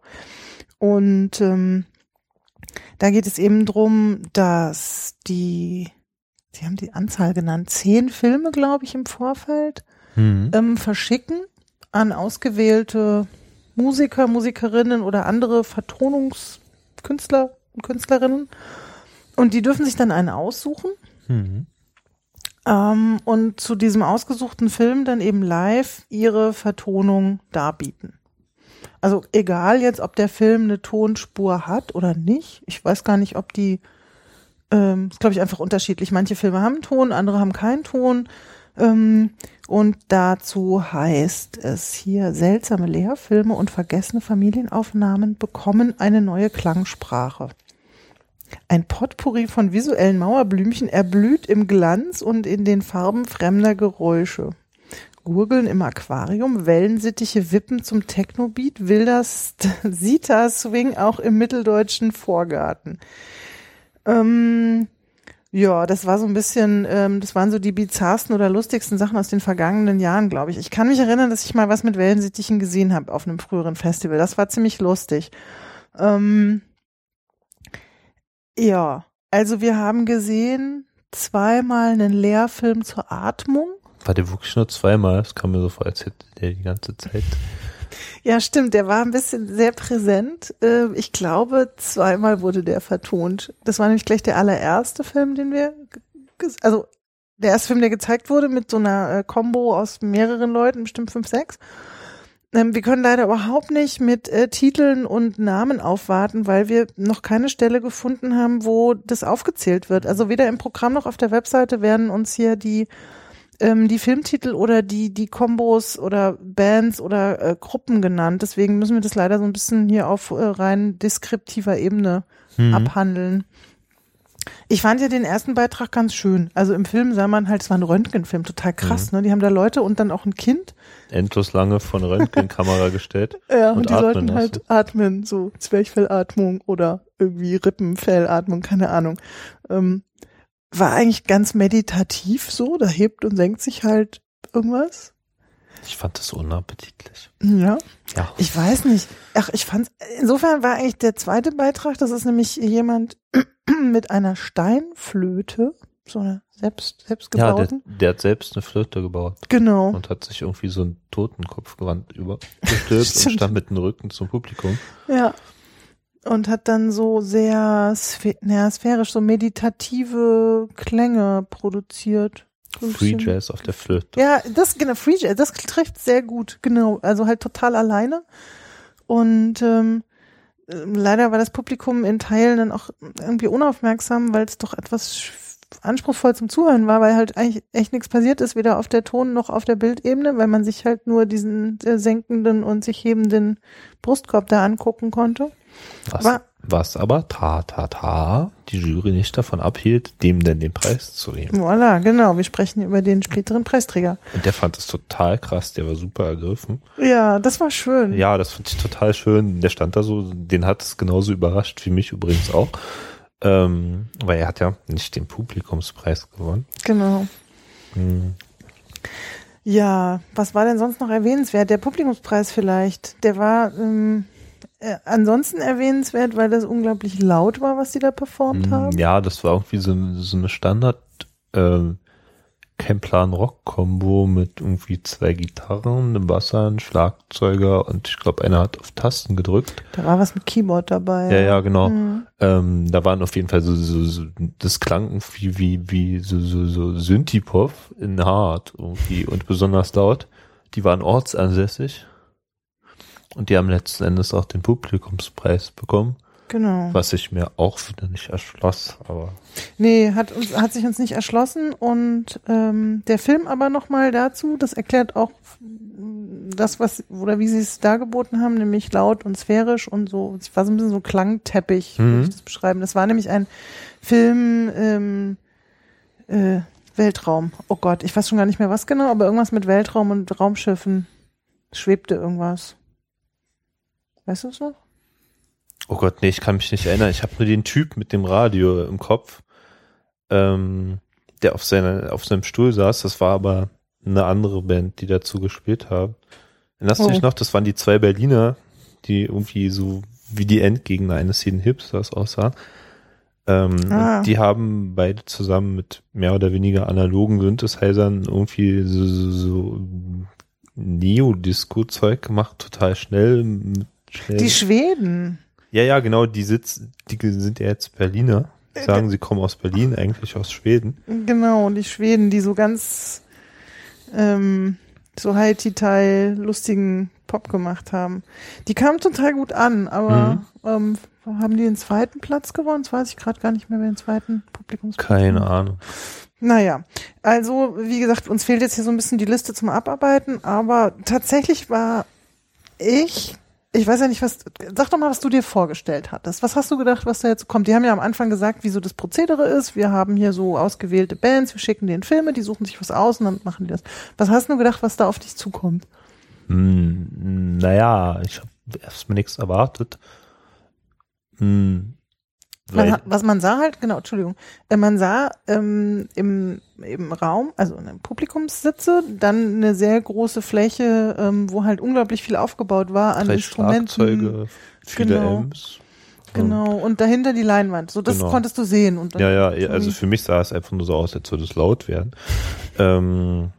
Und ähm, da geht es eben drum, dass die, sie haben die Anzahl genannt, zehn Filme, glaube ich, im Vorfeld Mhm. ähm, verschicken an ausgewählte Musiker, Musikerinnen oder andere Vertonungskünstler und Künstlerinnen. Und die dürfen sich dann einen aussuchen Mhm. Ähm, und zu diesem ausgesuchten Film dann eben live ihre Vertonung darbieten. Also egal jetzt, ob der Film eine Tonspur hat oder nicht. Ich weiß gar nicht, ob die, ähm, ist glaube ich einfach unterschiedlich. Manche Filme haben Ton, andere haben keinen Ton. Ähm, und dazu heißt es hier, seltsame Lehrfilme und vergessene Familienaufnahmen bekommen eine neue Klangsprache. Ein Potpourri von visuellen Mauerblümchen erblüht im Glanz und in den Farben fremder Geräusche. Gurgeln im Aquarium, Wellensittiche wippen zum Technobeat, wilder Sita-Swing auch im mitteldeutschen Vorgarten. Ähm, ja, das war so ein bisschen, ähm, das waren so die bizarrsten oder lustigsten Sachen aus den vergangenen Jahren, glaube ich. Ich kann mich erinnern, dass ich mal was mit Wellensittichen gesehen habe auf einem früheren Festival. Das war ziemlich lustig. Ähm, ja, also wir haben gesehen zweimal einen Lehrfilm zur Atmung. War der wirklich nur zweimal? Das kam mir so vor, als hätte der die ganze Zeit. Ja, stimmt, der war ein bisschen sehr präsent. Äh, Ich glaube, zweimal wurde der vertont. Das war nämlich gleich der allererste Film, den wir, also der erste Film, der gezeigt wurde mit so einer äh, Combo aus mehreren Leuten, bestimmt fünf, sechs. Ähm, Wir können leider überhaupt nicht mit äh, Titeln und Namen aufwarten, weil wir noch keine Stelle gefunden haben, wo das aufgezählt wird. Also weder im Programm noch auf der Webseite werden uns hier die ähm, die Filmtitel oder die die Kombos oder Bands oder äh, Gruppen genannt. Deswegen müssen wir das leider so ein bisschen hier auf äh, rein deskriptiver Ebene Mhm. abhandeln. Ich fand ja den ersten Beitrag ganz schön. Also im Film sah man halt, es war ein Röntgenfilm, total krass. Ne? Die haben da Leute und dann auch ein Kind. Endlos lange von Röntgenkamera gestellt. Ja, Und und, die sollten lassen. halt atmen, so Zwerchfellatmung oder irgendwie Rippenfellatmung, keine Ahnung. Ähm, war eigentlich ganz meditativ so, da hebt und senkt sich halt irgendwas. Ich fand das unappetitlich. Ja. Ja. Ich weiß nicht. Ach, ich fand, insofern war eigentlich der zweite Beitrag, das ist nämlich jemand mit einer Steinflöte So eine selbst, selbst Ja, der, der hat selbst eine Flöte gebaut genau. und hat sich irgendwie so ein Totenkopfgewand übergestülpt und stand mit dem Rücken zum Publikum. Ja. Und hat dann so sehr sphärisch, so meditative Klänge produziert. Free Jazz auf der Flöte. Ja, das, genau, Free Jazz, das trifft sehr gut, genau. Also halt total alleine. Und ähm, äh, leider war das Publikum in Teilen dann auch irgendwie unaufmerksam, weil es doch etwas anspruchsvoll zum Zuhören war, weil halt eigentlich echt nichts passiert ist, weder auf der Ton- noch auf der Bildebene, weil man sich halt nur diesen äh, senkenden und sich hebenden Brustkorb da angucken konnte. Was, War- was aber ta ta ta die Jury nicht davon abhielt, dem denn den Preis zu geben. Voilà, genau. Wir sprechen über den späteren Preisträger. Und der fand es total krass, der war super ergriffen. Ja, das war schön. Ja, das fand ich total schön. Der stand da so, den hat es genauso überrascht wie mich übrigens auch. Ähm, weil er hat ja nicht den Publikumspreis gewonnen. Genau. Hm. Ja, was war denn sonst noch erwähnenswert? Der Publikumspreis vielleicht. Der war ähm, äh, ansonsten erwähnenswert, weil das unglaublich laut war, was sie da performt haben. Hm, Ja, das war irgendwie so, so eine Standard ähm, kein Plan Rock Combo mit irgendwie zwei Gitarren, einem Basser, einem Schlagzeuger und ich glaube einer hat auf Tasten gedrückt. Da war was mit Keyboard dabei. Ja, ja, genau. Mhm. Ähm, da waren auf jeden Fall so, so, so das klang irgendwie wie, wie so, so, so Synthie-Pop in hart irgendwie und besonders laut. Die waren ortsansässig und die haben letzten Endes auch den Publikumspreis bekommen, Genau. was ich mir auch wieder nicht erschloss, aber Nee, hat uns, hat sich uns nicht erschlossen und ähm, der Film aber nochmal dazu, das erklärt auch das, was, oder wie sie es dargeboten haben, nämlich laut und sphärisch und so, es war so ein bisschen so Klangteppich, Mhm. würde ich das beschreiben. Das war nämlich ein Film, ähm, äh, Weltraum. Oh Gott, ich weiß schon gar nicht mehr was genau, aber irgendwas mit Weltraum und Raumschiffen. Schwebte irgendwas. Weißt du es noch? Oh Gott, nee, ich kann mich nicht erinnern. Ich habe nur den Typ mit dem Radio im Kopf, ähm, der auf, seiner, auf seinem Stuhl saß. Das war aber eine andere Band, die dazu gespielt haben. Erinnerst du Oh. dich noch? Das waren die zwei Berliner, die irgendwie so wie die Endgegner eines jeden Hipsters aussahen. Ähm, Ah. die haben beide zusammen mit mehr oder weniger analogen Synthesizern irgendwie so, so, so Neo-Disco-Zeug gemacht, total schnell. Mit schnell Die Schweden. ja, ja, genau, die sitzen, die sind ja jetzt Berliner. Äh, Sagen, sie kommen aus Berlin, eigentlich aus Schweden. Genau, die Schweden, die so ganz ähm, so High-Titai lustigen Pop gemacht haben. Die kamen total gut an, aber ähm, haben die den zweiten Platz gewonnen? Das weiß ich gerade gar nicht mehr, wer den zweiten Publikumsplatz Keine hat. Ahnung. Naja, also wie gesagt, uns fehlt jetzt hier so ein bisschen die Liste zum Abarbeiten, aber tatsächlich war ich, ich weiß ja nicht, was, sag doch mal, was du dir vorgestellt hattest. Was hast du gedacht, was da jetzt kommt? Die haben ja am Anfang gesagt, wie so das Prozedere ist. Wir haben hier so ausgewählte Bands, wir schicken denen Filme, die suchen sich was aus und dann machen die das. Was hast du gedacht, was da auf dich zukommt? Hm, naja, ich habe erstmal nichts erwartet. Hm, Man, was man sah halt, genau, Entschuldigung, äh, man sah ähm, im, im Raum, also in einem Publikumssitze, dann eine sehr große Fläche, ähm, wo halt unglaublich viel aufgebaut war an drei Instrumenten. Schlagzeuge, viele Genau. Amps. Genau, und dahinter die Leinwand. So, das Genau. konntest du sehen. Und Ja, ja, also für mich sah es einfach nur so aus, als würde es laut werden. Ähm,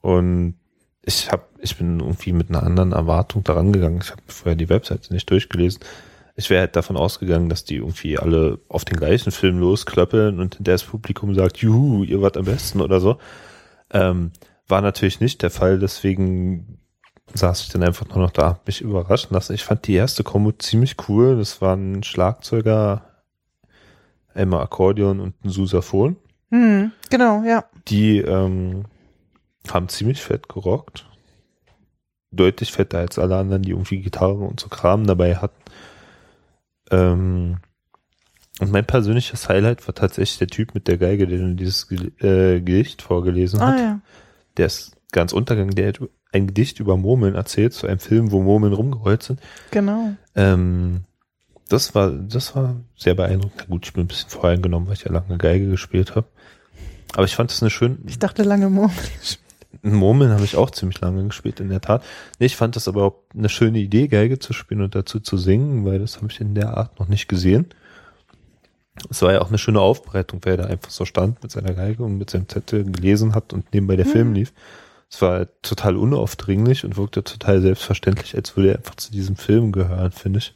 und ich habe, ich bin irgendwie mit einer anderen Erwartung daran gegangen. Ich habe vorher die Webseite nicht durchgelesen. Ich wäre halt davon ausgegangen, dass die irgendwie alle auf den gleichen Film losklöppeln und hinterher das Publikum sagt, juhu, ihr wart am besten oder so. Ähm, war natürlich nicht der Fall, deswegen saß ich dann einfach nur noch da, mich überraschen lassen. Ich fand die erste Kombo ziemlich cool. Das war ein Schlagzeuger, einmal Akkordeon und ein Sousaphon. Hm, genau, ja. Die ähm, haben ziemlich fett gerockt. Deutlich fetter als alle anderen, die irgendwie Gitarre und so Kram dabei hatten. Ähm, und mein persönliches Highlight war tatsächlich der Typ mit der Geige, der dieses äh, Gedicht vorgelesen Ah hat. ja. Der ist ganz untergegangen. Der hat ein Gedicht über Murmeln erzählt, zu einem Film, wo Murmeln rumgerollt sind. Genau. Ähm, das war, das war sehr beeindruckend. Na gut, ich bin ein bisschen voreingenommen, weil ich ja lange Geige gespielt habe. Aber ich fand es eine schön, Ich dachte lange Murmel. Murmeln habe ich auch ziemlich lange gespielt, in der Tat. Nee, ich fand das aber auch eine schöne Idee, Geige zu spielen und dazu zu singen, weil das habe ich in der Art noch nicht gesehen. Es war ja auch eine schöne Aufbereitung, wer da einfach so stand mit seiner Geige und mit seinem Zettel gelesen hat und nebenbei der Mhm. Film lief. Es war total unaufdringlich und wirkte total selbstverständlich, als würde er einfach zu diesem Film gehören, finde ich.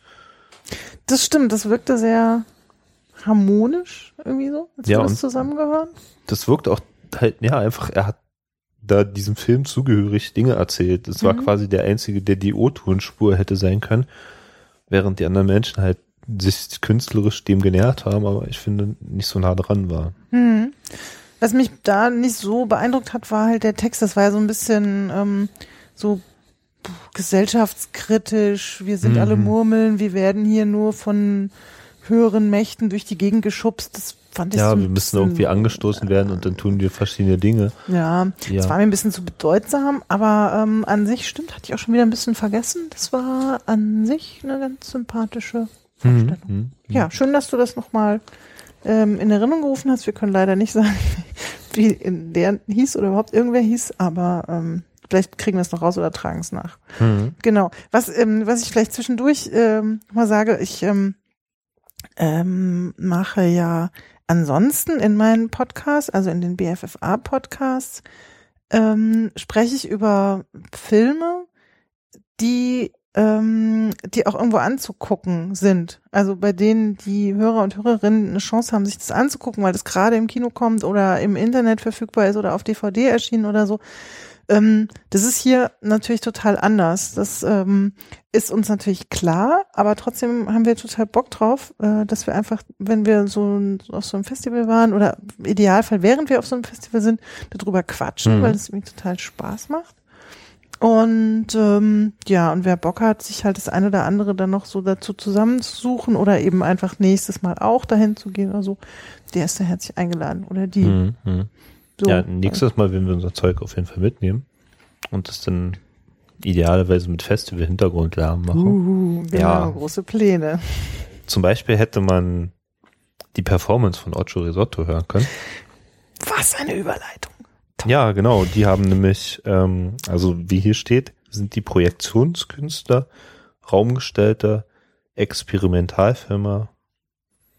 Das stimmt, das wirkte sehr harmonisch irgendwie so, als Ja, würde es zusammengehören. Das wirkt auch halt, ja, einfach, er hat da diesem Film zugehörig Dinge erzählt. Es war Mhm. quasi der einzige, der die O-Tonspur hätte sein können, während die anderen Menschen halt sich künstlerisch dem genähert haben, aber ich finde nicht so nah dran waren. Hm. Was mich da nicht so beeindruckt hat, war halt der Text. Das war ja so ein bisschen ähm, so gesellschaftskritisch. Wir sind Mhm. alle Murmeln. Wir werden hier nur von höheren Mächten durch die Gegend geschubst. Das fand ich Ja, wir müssen irgendwie angestoßen werden und dann tun wir verschiedene Dinge. Ja, Ja. das war mir ein bisschen zu bedeutsam, aber ähm, an sich stimmt, hatte ich auch schon wieder ein bisschen vergessen. Das war an sich eine ganz sympathische Vorstellung. Mhm. Ja, schön, dass du das nochmal ähm, in Erinnerung gerufen hast. Wir können leider nicht sagen, wie der hieß oder überhaupt irgendwer hieß, aber ähm, vielleicht kriegen wir es noch raus oder tragen es nach. Mhm. Genau. Was, ähm, was ich vielleicht zwischendurch ähm, mal sage, ich ähm, ähm, mache ja ansonsten in meinen Podcasts, also in den BFFA-Podcasts, ähm, spreche ich über Filme, die ähm, die auch irgendwo anzugucken sind. Also bei denen die Hörer und Hörerinnen eine Chance haben, sich das anzugucken, weil das gerade im Kino kommt oder im Internet verfügbar ist oder auf DVD erschienen oder so. Ähm, das ist hier natürlich total anders. Das ähm, ist uns natürlich klar, aber trotzdem haben wir total Bock drauf, äh, dass wir einfach, wenn wir so ein, auf so einem Festival waren oder im Idealfall während wir auf so einem Festival sind, darüber quatschen, Mhm. weil es irgendwie total Spaß macht. Und ähm, ja, und wer Bock hat, sich halt das eine oder andere dann noch so dazu zusammenzusuchen oder eben einfach nächstes Mal auch dahin zu gehen oder so, der ist da herzlich eingeladen oder die. Mhm. So. Ja, nächstes Mal werden wir unser Zeug auf jeden Fall mitnehmen und das dann idealerweise mit Festival-Hintergrundlärm machen. Uh, genau, Ja. große Pläne. Zum Beispiel hätte man die Performance von Ocho Risotto hören können. Was eine Überleitung. Ja, genau. Die haben nämlich, ähm, also wie hier steht, sind die Projektionskünstler, Raumgestalter, Experimentalfilmer,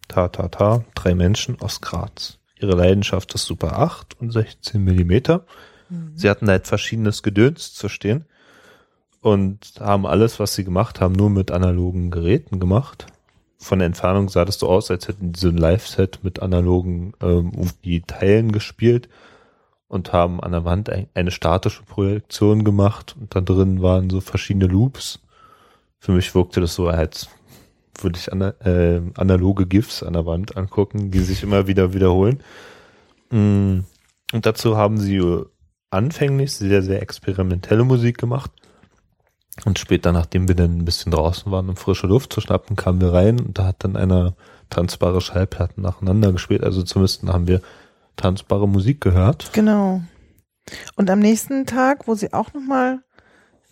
ta ta ta, drei Menschen aus Graz. Ihre Leidenschaft ist Super 8 und 16 Millimeter. Sie hatten halt verschiedenes Gedöns zu stehen und haben alles, was sie gemacht haben, nur mit analogen Geräten gemacht. Von der Entfernung sah das so aus, als hätten die so ein Live-Set mit analogen ähm, irgendwie Teilen gespielt und haben an der Wand ein, eine statische Projektion gemacht und da drin waren so verschiedene Loops. Für mich wirkte das so, als würde ich ana äh, analoge GIFs an der Wand angucken, die sich immer wieder wiederholen. Mm, Und dazu haben sie anfänglich sehr, sehr experimentelle Musik gemacht. Und später, nachdem wir dann ein bisschen draußen waren, um frische Luft zu schnappen, kamen wir rein und da hat dann einer tanzbare Schallplatten nacheinander gespielt. Also zumindest haben wir tanzbare Musik gehört. Genau. Und am nächsten Tag, wo sie auch nochmal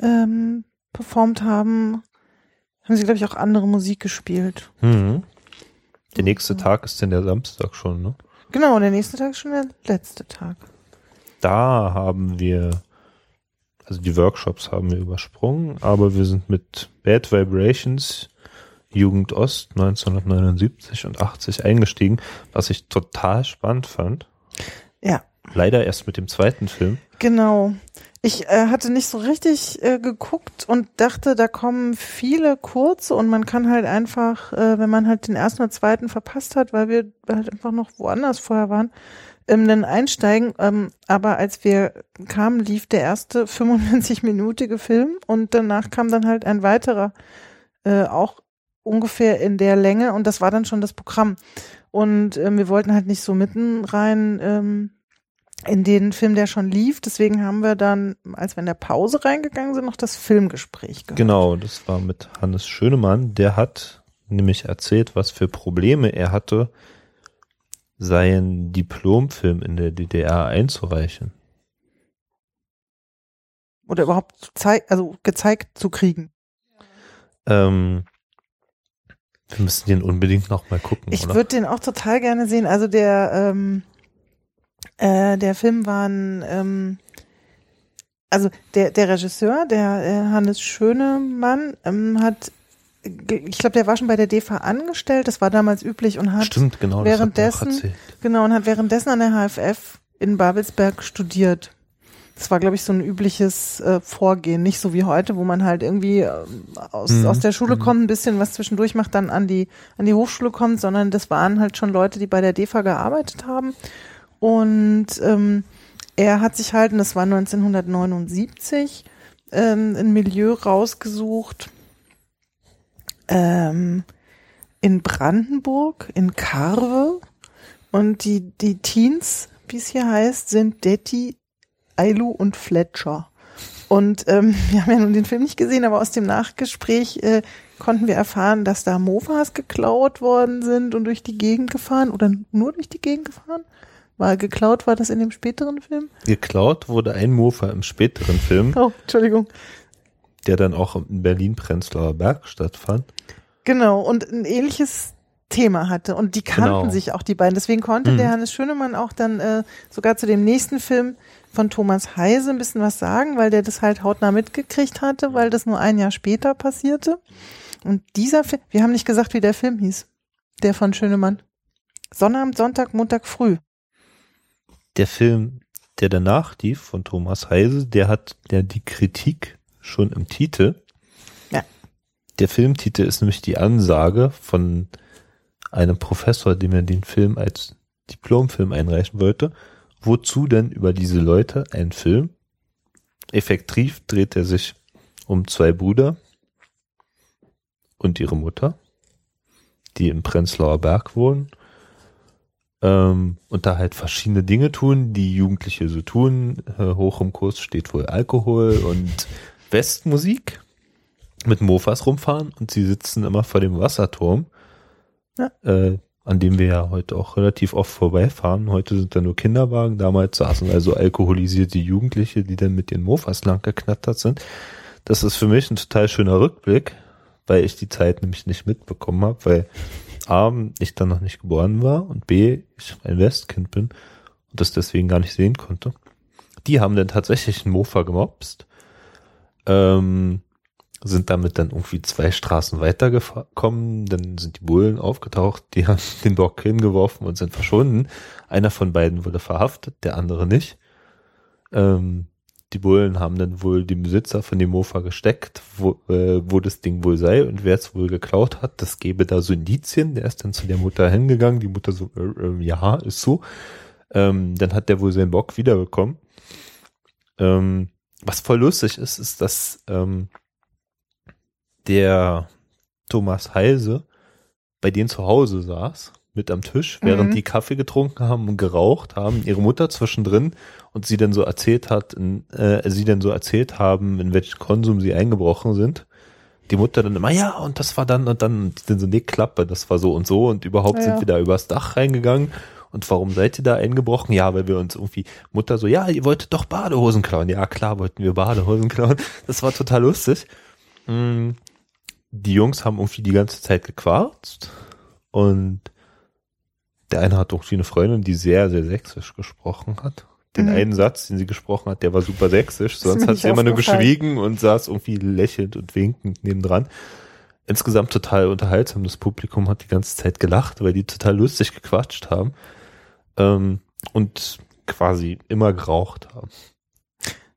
ähm, performt haben, haben sie, glaube ich, auch andere Musik gespielt. Mhm. Der nächste Tag ist denn der Samstag schon, ne? Genau, und der nächste Tag ist schon der letzte Tag. Da haben wir, also die Workshops haben wir übersprungen, aber wir sind mit Bad Vibrations, Jugend Ost 1979 und 80 eingestiegen, was ich total spannend fand. Ja, Leider erst mit dem zweiten Film. genau. Ich äh, hatte nicht so richtig äh, geguckt und dachte, da kommen viele kurze und man kann halt einfach, äh, wenn man halt den ersten oder zweiten verpasst hat, weil wir halt einfach noch woanders vorher waren, ähm, dann einsteigen. Ähm, aber als wir kamen, lief der erste 95-minütige Film und danach kam dann halt ein weiterer, äh, auch ungefähr in der Länge und das war dann schon das Programm. Und ähm, wir wollten halt nicht so mitten rein ähm, in den Film, der schon lief. Deswegen haben wir dann, als wir in der Pause reingegangen sind, noch das Filmgespräch gehört. Genau, das war mit Hannes Schönemann. Der hat nämlich erzählt, was für Probleme er hatte, seinen Diplomfilm in der DDR einzureichen. Oder überhaupt also gezeigt zu kriegen. Ähm, wir müssen den unbedingt noch mal gucken, Ich würde den auch total gerne sehen. Also der, ähm, äh, der Film war ein, ähm, also der, der Regisseur, der äh, Hannes Schönemann, ähm, hat ich glaube, der war schon bei der DEFA angestellt, das war damals üblich und hat Stimmt, genau. währenddessen, genau, und hat währenddessen an der HFF in Babelsberg studiert. Das war, glaube ich, so ein übliches äh, Vorgehen, nicht so wie heute, wo man halt irgendwie äh, aus, mhm. aus der Schule mhm. kommt, ein bisschen was zwischendurch macht, dann an die an die Hochschule kommt, sondern das waren halt schon Leute, die bei der DEFA gearbeitet haben. Und ähm, er hat sich halt, und das war 1979, ähm, ein Milieu rausgesucht ähm, in Brandenburg, in Karve. Und die, die Teens, wie es hier heißt, sind Detti, Ailu und Fletcher. Und ähm, wir haben ja nun den Film nicht gesehen, aber aus dem Nachgespräch äh, konnten wir erfahren, dass da Mofas geklaut worden sind und durch die Gegend gefahren oder nur durch die Gegend gefahren. War geklaut, war das in dem späteren Film? Geklaut wurde ein Mofa im späteren Film. Oh, Entschuldigung. Der dann auch in Berlin-Prenzlauer Berg stattfand. Genau, und ein ähnliches Thema hatte. Und die kannten genau. sich auch, die beiden. Deswegen konnte mhm. der Hannes Schönemann auch dann äh, sogar zu dem nächsten Film von Thomas Heise ein bisschen was sagen, weil der das halt hautnah mitgekriegt hatte, weil das nur ein Jahr später passierte. Und dieser Film, wir haben nicht gesagt, wie der Film hieß. Der von Schönemann. Sonnabend, Sonntag, Montag früh der Film, der danach lief von Thomas Heise, der hat der die Kritik schon im Titel. Ja. Der Filmtitel ist nämlich die Ansage von einem Professor, dem er den Film als Diplomfilm einreichen wollte. Wozu denn über diese Leute ein Film? Effektiv dreht er sich um zwei Brüder und ihre Mutter, die im Prenzlauer Berg wohnen ähm, und da halt verschiedene Dinge tun, die Jugendliche so tun. Äh, hoch im Kurs steht wohl Alkohol und Westmusik mit Mofas rumfahren und sie sitzen immer vor dem Wasserturm, ja. äh, an dem wir ja heute auch relativ oft vorbeifahren. Heute sind da nur Kinderwagen, damals saßen also alkoholisierte Jugendliche, die dann mit den Mofas lang geknattert sind. Das ist für mich ein total schöner Rückblick, weil ich die Zeit nämlich nicht mitbekommen habe, weil A, ich dann noch nicht geboren war und B, ich ein Westkind bin und das deswegen gar nicht sehen konnte. Die haben dann tatsächlich einen Mofa gemobst, ähm, sind damit dann irgendwie zwei Straßen weitergekommen, dann sind die Bullen aufgetaucht, die haben den Bock hingeworfen und sind verschwunden. Einer von beiden wurde verhaftet, der andere nicht. Ähm, die Bullen haben dann wohl den Besitzer von dem Mofa gesteckt, wo, äh, wo das Ding wohl sei und wer es wohl geklaut hat. Das gäbe da so Indizien. Der ist dann zu der Mutter hingegangen. Die Mutter so, äh, äh, ja, ist so. Ähm, dann hat der wohl seinen Bock wiederbekommen. Ähm, was voll lustig ist, ist, dass ähm, der Thomas Heise bei denen zu Hause saß mit am Tisch, während mhm. die Kaffee getrunken haben und geraucht haben, ihre Mutter zwischendrin und sie dann so erzählt hat, äh, sie dann so erzählt haben, in welchen Konsum sie eingebrochen sind. Die Mutter dann immer, ja, und das war dann und dann, und die dann so, nee, Klappe, das war so und so und überhaupt ja. sind wir da übers Dach reingegangen. Und warum seid ihr da eingebrochen? Ja, weil wir uns irgendwie, Mutter so, ja, ihr wolltet doch Badehosen klauen. Ja, klar wollten wir Badehosen klauen. Das war total lustig. Mm, die Jungs haben irgendwie die ganze Zeit gequarzt und der eine hat irgendwie eine Freundin, die sehr, sehr sächsisch gesprochen hat. Den mhm. einen Satz, den sie gesprochen hat, der war super sächsisch, sonst hat sie immer nur geschwiegen und saß irgendwie lächelnd und winkend nebendran. Insgesamt total unterhaltsam. Das Publikum hat die ganze Zeit gelacht, weil die total lustig gequatscht haben ähm, und quasi immer geraucht haben.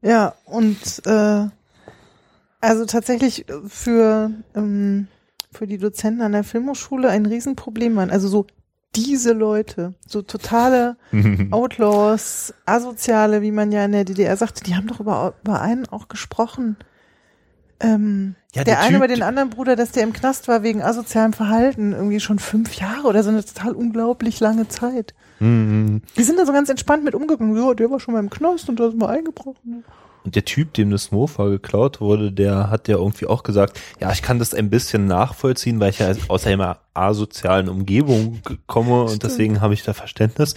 Ja, und äh, also tatsächlich für, ähm, für die Dozenten an der Filmhochschule ein Riesenproblem waren. Also so diese Leute, so totale Outlaws, Asoziale, wie man ja in der DDR sagte, die haben doch über, über einen auch gesprochen. Ähm, ja, der, der eine über den anderen Bruder, dass der im Knast war wegen asozialem Verhalten, irgendwie schon fünf Jahre oder so eine total unglaublich lange Zeit. Mhm. Die sind da so ganz entspannt mit umgegangen. Ja, der war schon mal im Knast und da ist mal eingebrochen. Und der Typ, dem das Mofa geklaut wurde, der hat ja irgendwie auch gesagt, ja, ich kann das ein bisschen nachvollziehen, weil ich ja aus einer asozialen Umgebung komme und deswegen habe ich da Verständnis.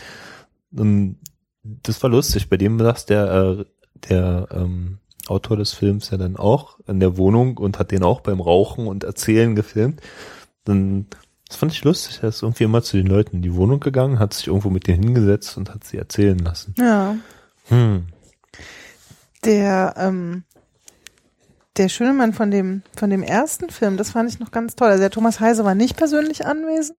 Und das war lustig. Bei dem saß der, äh, der ähm, Autor des Films ja dann auch in der Wohnung und hat den auch beim Rauchen und Erzählen gefilmt. Dann, das fand ich lustig. Er ist irgendwie immer zu den Leuten in die Wohnung gegangen, hat sich irgendwo mit denen hingesetzt und hat sie erzählen lassen. Ja. Hm der, ähm, der schöne Mann von dem, von dem ersten Film, das fand ich noch ganz toll. Also der Thomas Heise war nicht persönlich anwesend.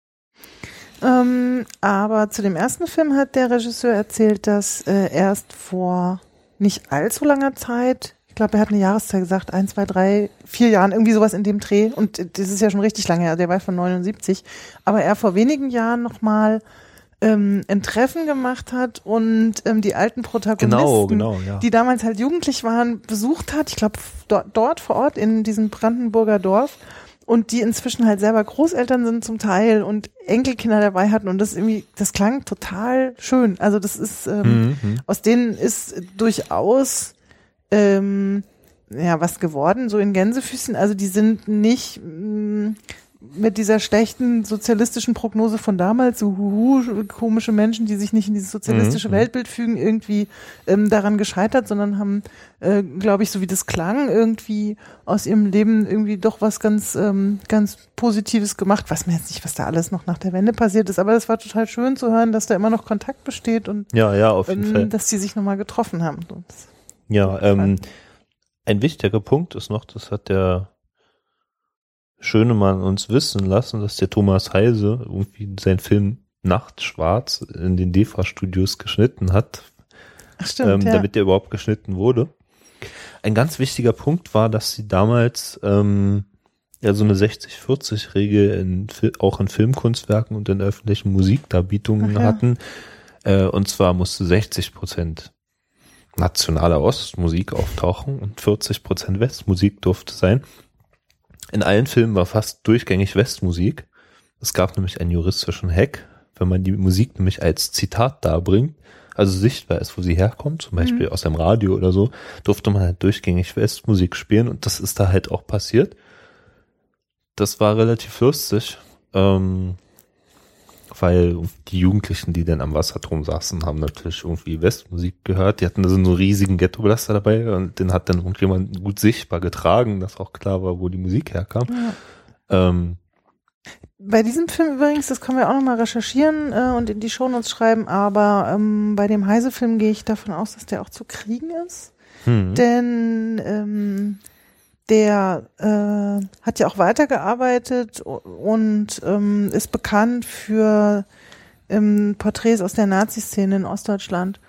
Ähm, aber zu dem ersten Film hat der Regisseur erzählt, dass äh, erst vor nicht allzu langer Zeit, ich glaube, er hat eine Jahreszeit gesagt, ein, zwei, drei, vier Jahren, irgendwie sowas in dem Dreh. Und das ist ja schon richtig lange her, der war von 79. Aber er vor wenigen Jahren nochmal ähm, ein Treffen gemacht hat und ähm, die alten Protagonisten, Genau, genau, ja. die damals halt jugendlich waren, besucht hat. Ich glaube, dort, dort vor Ort in diesem Brandenburger Dorf und die inzwischen halt selber Großeltern sind zum Teil und Enkelkinder dabei hatten und das irgendwie, das klang total schön. Also das ist, ähm, Mhm. aus denen ist durchaus ähm, ja was geworden, so in Gänsefüßchen. Also die sind nicht mh, mit dieser schlechten sozialistischen Prognose von damals, so huhu, komische Menschen, die sich nicht in dieses sozialistische Mhm. Weltbild fügen, irgendwie ähm, daran gescheitert, sondern haben, äh, glaube ich, so wie das klang, irgendwie aus ihrem Leben irgendwie doch was ganz, ähm, ganz Positives gemacht. Weiß man jetzt nicht, was da alles noch nach der Wende passiert ist, aber es war total schön zu hören, dass da immer noch Kontakt besteht und Ja, ja, auf jeden Fall. ähm, dass die sich nochmal getroffen haben. Das- Ja, ähm, ein wichtiger Punkt ist noch, das hat der Schönemann uns wissen lassen, dass der Thomas Heise irgendwie seinen Film Nachtschwarz in den DEFA-Studios geschnitten hat, Ach stimmt, ähm, ja. damit der überhaupt geschnitten wurde. Ein ganz wichtiger Punkt war, dass sie damals ähm, ja so eine 60-40-Regel in, auch in Filmkunstwerken und in öffentlichen Musikdarbietungen Ach ja. hatten. Äh, und zwar musste 60 Prozent nationale Ostmusik auftauchen und 40 Prozent Westmusik durfte sein. In allen Filmen war fast durchgängig Westmusik. Es gab nämlich einen juristischen Hack, wenn man die Musik nämlich als Zitat darbringt, also sichtbar ist, wo sie herkommt, zum Beispiel aus dem Radio oder so, durfte man halt durchgängig Westmusik spielen und das ist da halt auch passiert. Das war relativ lustig, ähm, weil die Jugendlichen, die dann am Wasserturm saßen, haben natürlich irgendwie Westmusik gehört. Die hatten da so einen riesigen Ghetto-Blaster dabei und den hat dann irgendjemand gut sichtbar getragen, dass auch klar war, wo die Musik herkam. Ja. Ähm, Bei diesem Film übrigens, das können wir auch nochmal recherchieren äh, und in die Shownotes schreiben, aber ähm, bei dem Heise-Film gehe ich davon aus, dass der auch zu kriegen ist. hm. Denn ähm, der äh, hat ja auch weitergearbeitet und ähm, ist bekannt für ähm, Porträts aus der Nazi-Szene in Ostdeutschland.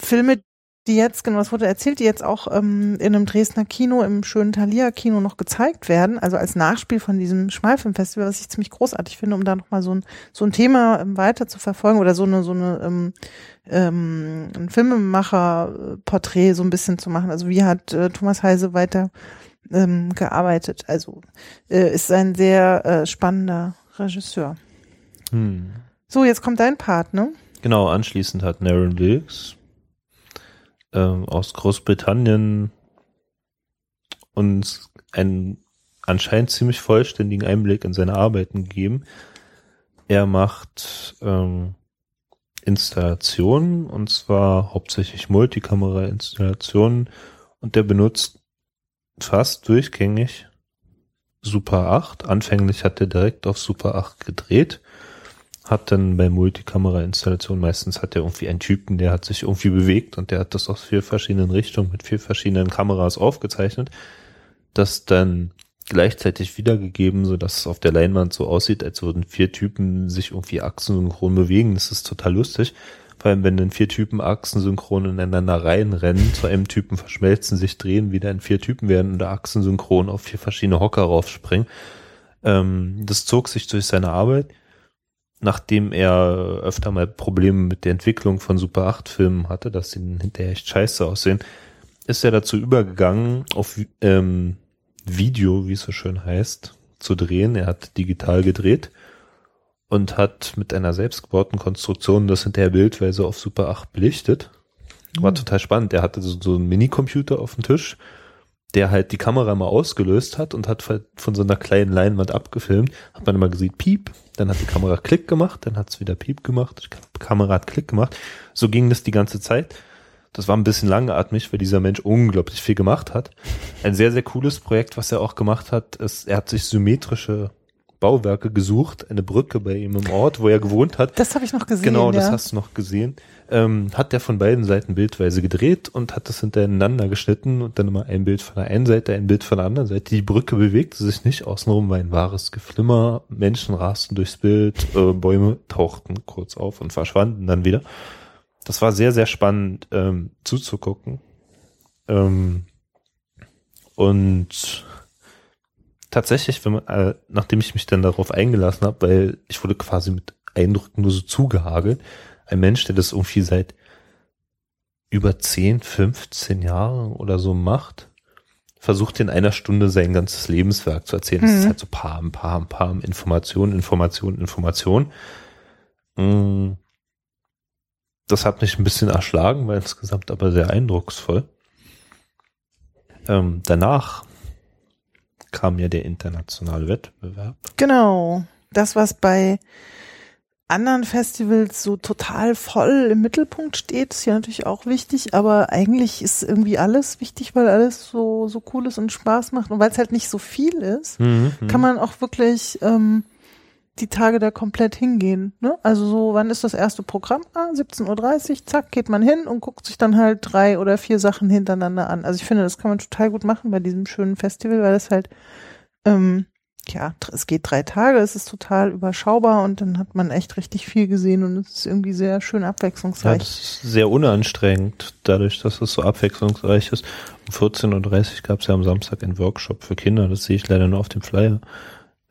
Filme, die jetzt, genau, das wurde erzählt, die jetzt auch ähm, in einem Dresdner Kino, im schönen Thalia-Kino noch gezeigt werden, also als Nachspiel von diesem Schmalfilmfestival, was ich ziemlich großartig finde, um da nochmal so ein, so ein Thema ähm, weiter zu verfolgen oder so eine, so eine, ähm, ähm, ein Filmemacher-Porträt so ein bisschen zu machen. Also wie hat äh, Thomas Heise weiter ähm, gearbeitet? Also äh, ist ein sehr äh, spannender Regisseur. Hm. So, jetzt kommt dein Part, ne? Genau, anschließend hat Naren Wilkes ähm, aus Großbritannien uns einen anscheinend ziemlich vollständigen Einblick in seine Arbeiten gegeben. Er macht ähm, Installationen und zwar hauptsächlich Multikamera-Installationen und der benutzt fast durchgängig Super 8. Anfänglich hat er direkt auf Super 8 gedreht hat dann bei Multikamera-Installationen meistens hat er irgendwie einen Typen, der hat sich irgendwie bewegt und der hat das aus vier verschiedenen Richtungen mit vier verschiedenen Kameras aufgezeichnet, das dann gleichzeitig wiedergegeben, so dass es auf der Leinwand so aussieht, als würden vier Typen sich irgendwie achsensynchron bewegen. Das ist total lustig. Vor allem, wenn dann vier Typen achsensynchron ineinander reinrennen, zu einem Typen verschmelzen, sich drehen, wieder in vier Typen werden oder achsensynchron auf vier verschiedene Hocker raufspringen. Ähm, das zog sich durch seine Arbeit nachdem er öfter mal Probleme mit der Entwicklung von Super 8 Filmen hatte, dass sie hinterher echt scheiße aussehen, ist er dazu übergegangen, auf ähm, Video, wie es so schön heißt, zu drehen. Er hat digital gedreht und hat mit einer selbstgebauten Konstruktion das hinterher bildweise auf Super 8 belichtet. War Mhm. total spannend. Er hatte so, so einen Minicomputer auf dem Tisch, der halt die Kamera mal ausgelöst hat und hat von so einer kleinen Leinwand abgefilmt. Hat man immer gesehen, piep, dann hat die Kamera Klick gemacht, dann hat es wieder piep gemacht, die Kamera hat Klick gemacht. So ging das die ganze Zeit. Das war ein bisschen langatmig, weil dieser Mensch unglaublich viel gemacht hat. Ein sehr, sehr cooles Projekt, was er auch gemacht hat, ist, er hat sich symmetrische Bauwerke gesucht, eine Brücke bei ihm im Ort, wo er gewohnt hat. Das habe ich noch gesehen. Genau, ja. das hast du noch gesehen. Ähm, hat der von beiden Seiten bildweise gedreht und hat das hintereinander geschnitten und dann immer ein Bild von der einen Seite, ein Bild von der anderen Seite. Die Brücke bewegte sich nicht, außenrum war ein wahres Geflimmer, Menschen rasten durchs Bild, äh, Bäume tauchten kurz auf und verschwanden dann wieder. Das war sehr, sehr spannend ähm, zuzugucken. Ähm, und tatsächlich, wenn man, äh, nachdem ich mich dann darauf eingelassen habe, weil ich wurde quasi mit Eindrücken nur so zugehagelt, ein Mensch, der das irgendwie seit über 10, 15 Jahren oder so macht, versucht in einer Stunde sein ganzes Lebenswerk zu erzählen. Das Mhm. ist halt so Pam, Pam, Pam, Information, Information, Information. Mm. Das hat mich ein bisschen erschlagen, war insgesamt aber sehr eindrucksvoll. Ähm, danach kam ja der internationale Wettbewerb. Genau. Das, was bei anderen Festivals so total voll im Mittelpunkt steht, ist ja natürlich auch wichtig, aber eigentlich ist irgendwie alles wichtig, weil alles so, so cool ist und Spaß macht und weil es halt nicht so viel ist, kann man auch wirklich ähm, die Tage da komplett hingehen. Ne? Also so, wann ist das erste Programm? Ah, 17.30 Uhr, zack, geht man hin und guckt sich dann halt drei oder vier Sachen hintereinander an. Also ich finde, das kann man total gut machen bei diesem schönen Festival, weil das halt, ähm, ja, es geht drei Tage, es ist total überschaubar und dann hat man echt richtig viel gesehen und es ist irgendwie sehr schön Ja, abwechslungsreich. das ist sehr unanstrengend, dadurch, dass es so abwechslungsreich ist. Um 14.30 Uhr gab es ja am Samstag einen Workshop für Kinder, das sehe ich leider nur auf dem Flyer.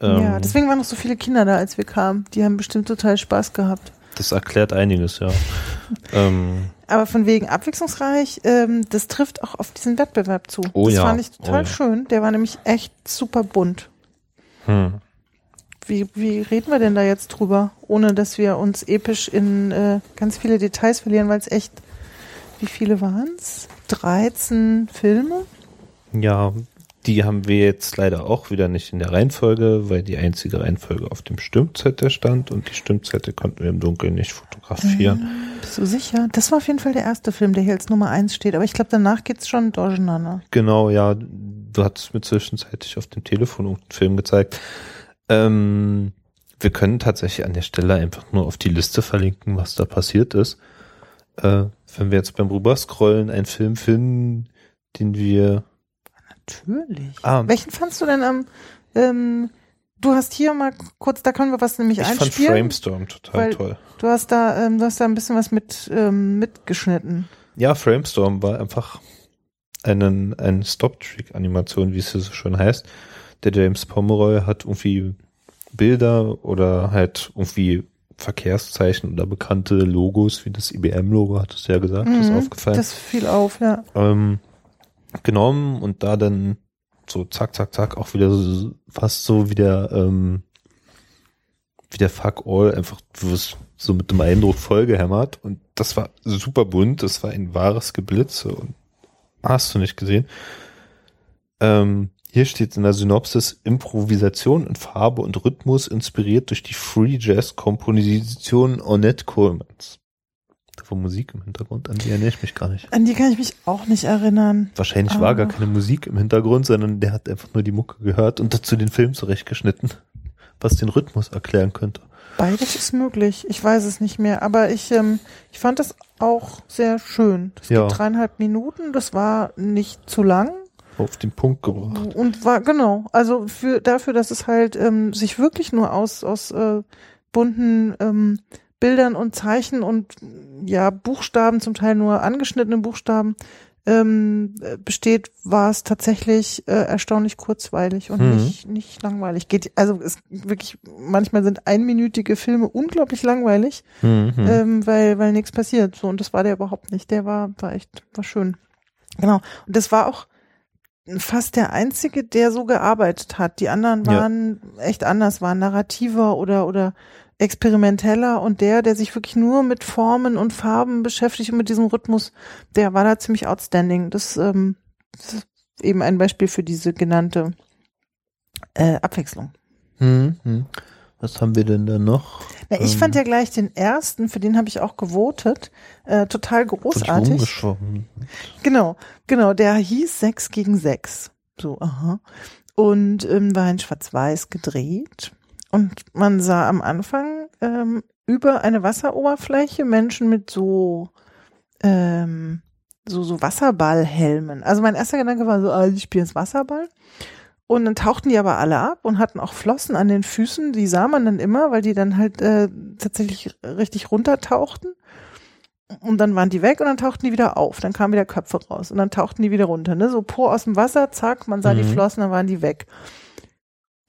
Ähm, ja, deswegen waren noch so viele Kinder da, als wir kamen. Die haben bestimmt total Spaß gehabt. das erklärt einiges, ja. ähm, Aber von wegen abwechslungsreich, ähm, das trifft auch auf diesen Wettbewerb zu. Oh das ja, fand ich total oh ja. schön. Der war nämlich echt super bunt. hm. Wie, wie reden wir denn da jetzt drüber, ohne dass wir uns episch in äh, ganz viele Details verlieren, weil es echt, wie viele waren's? 13 Filme? Ja, die haben wir jetzt leider auch wieder nicht in der Reihenfolge, weil die einzige Reihenfolge auf dem Stimmzettel stand und die Stimmzettel konnten wir im Dunkeln nicht fotografieren. Bist du sicher? Das war auf jeden Fall der erste Film, der hier als Nummer eins steht. Aber ich glaube, danach geht's schon durcheinander. Genau, ja, du hattest mir zwischenzeitlich auf dem Telefon einen Film gezeigt. Ähm, wir können tatsächlich an der Stelle einfach nur auf die Liste verlinken, was da passiert ist. Äh, wenn wir jetzt beim Rüberscrollen einen Film finden, den wir Natürlich. Ah. Welchen fandst du denn am, ähm, du hast hier mal kurz, da können wir was nämlich ich fand einspielen. Framestorm total toll. Du hast da, ähm, du hast da ein bisschen was mit ähm, mitgeschnitten. Ja, Framestorm war einfach einen, eine Stop-Trick-Animation, wie es hier so schön heißt. Der James Pomeroy hat irgendwie Bilder oder halt irgendwie Verkehrszeichen oder bekannte Logos, wie das IBM-Logo, hat es ja gesagt, ist Mhm, aufgefallen. Das fiel auf, ja. ähm, genommen und da dann so zack, zack, zack, auch wieder so, fast so wie der, ähm, wie der Fuck All, einfach so mit dem Eindruck vollgehämmert und das war super bunt, das war ein wahres Geblitze und hast du nicht gesehen. Ähm, hier steht in der Synopsis Improvisation in Farbe und Rhythmus inspiriert durch die Free Jazz Komposition Ornette Colemans. War Musik im Hintergrund, an die erinnere ich mich gar nicht. An die kann ich mich auch nicht erinnern. Wahrscheinlich war gar Ah. keine Musik im Hintergrund, sondern der hat einfach nur die Mucke gehört und dazu den Film zurechtgeschnitten, was den Rhythmus erklären könnte. Beides ist möglich. Ich weiß es nicht mehr. Aber ich, ähm, ich fand das auch sehr schön. Das Ja. geht dreieinhalb Minuten. Das war nicht zu lang. Auf den Punkt gebracht. Und war, genau, also für dafür, dass es halt ähm, sich wirklich nur aus, aus äh, bunten ähm, Bildern und Zeichen und ja, Buchstaben, zum Teil nur angeschnittene Buchstaben, ähm, äh, besteht, war es tatsächlich äh, erstaunlich kurzweilig und Mhm. nicht, nicht langweilig. Geht, also es wirklich, manchmal sind einminütige Filme unglaublich langweilig, Mhm. ähm, weil, weil nichts passiert. So, und das war der überhaupt nicht. Der war, war echt, war schön. Genau. Und das war auch fast der einzige, der so gearbeitet hat. Die anderen Ja. waren echt anders, waren narrativer oder, oder experimenteller und der, der sich wirklich nur mit Formen und Farben beschäftigt und mit diesem Rhythmus, der war da ziemlich outstanding. Das, ähm, das ist eben ein Beispiel für diese genannte äh, Abwechslung. Mhm. Was haben wir denn da noch? Na, ich Ähm, fand ja gleich den ersten, für den habe ich auch gewotet, äh, total großartig. Genau, genau, der hieß 6 gegen 6. So, aha. Und ähm, war in Schwarz-Weiß gedreht. Und man sah am Anfang ähm, über eine Wasseroberfläche Menschen mit so ähm, so so Wasserballhelmen. Also mein erster Gedanke war so, ah, ich spiele jetzt Wasserball. Und dann tauchten die aber alle ab und hatten auch Flossen an den Füßen. Die sah man dann immer, weil die dann halt äh, tatsächlich richtig runtertauchten. Und dann waren die weg und dann tauchten die wieder auf. Dann kamen wieder Köpfe raus und dann tauchten die wieder runter. Ne? So Po aus dem Wasser, zack, man sah Mhm. die Flossen, dann waren die weg.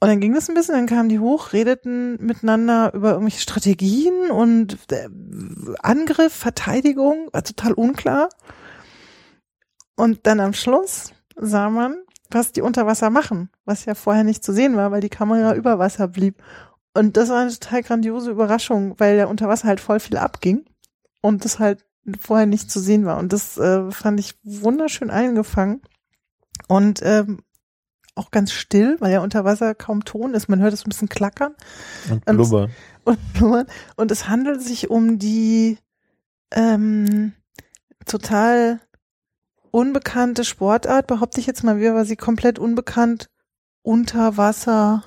Und dann ging das ein bisschen, dann kamen die hoch, redeten miteinander über irgendwelche Strategien und äh, Angriff, Verteidigung, war total unklar. Und dann am Schluss sah man, was die unter Wasser machen, was ja vorher nicht zu sehen war, weil die Kamera über Wasser blieb. Und das war eine total grandiose Überraschung, weil ja unter Wasser halt voll viel abging und das halt vorher nicht zu sehen war. Und das äh, fand ich wunderschön eingefangen und ähm, auch ganz still, weil ja unter Wasser kaum Ton ist. Man hört es ein bisschen klackern Und Und- Blubber. und blubbern. Und es handelt sich um die ähm, total unbekannte Sportart, behaupte ich jetzt mal wieder, war sie komplett unbekannt. Unterwasser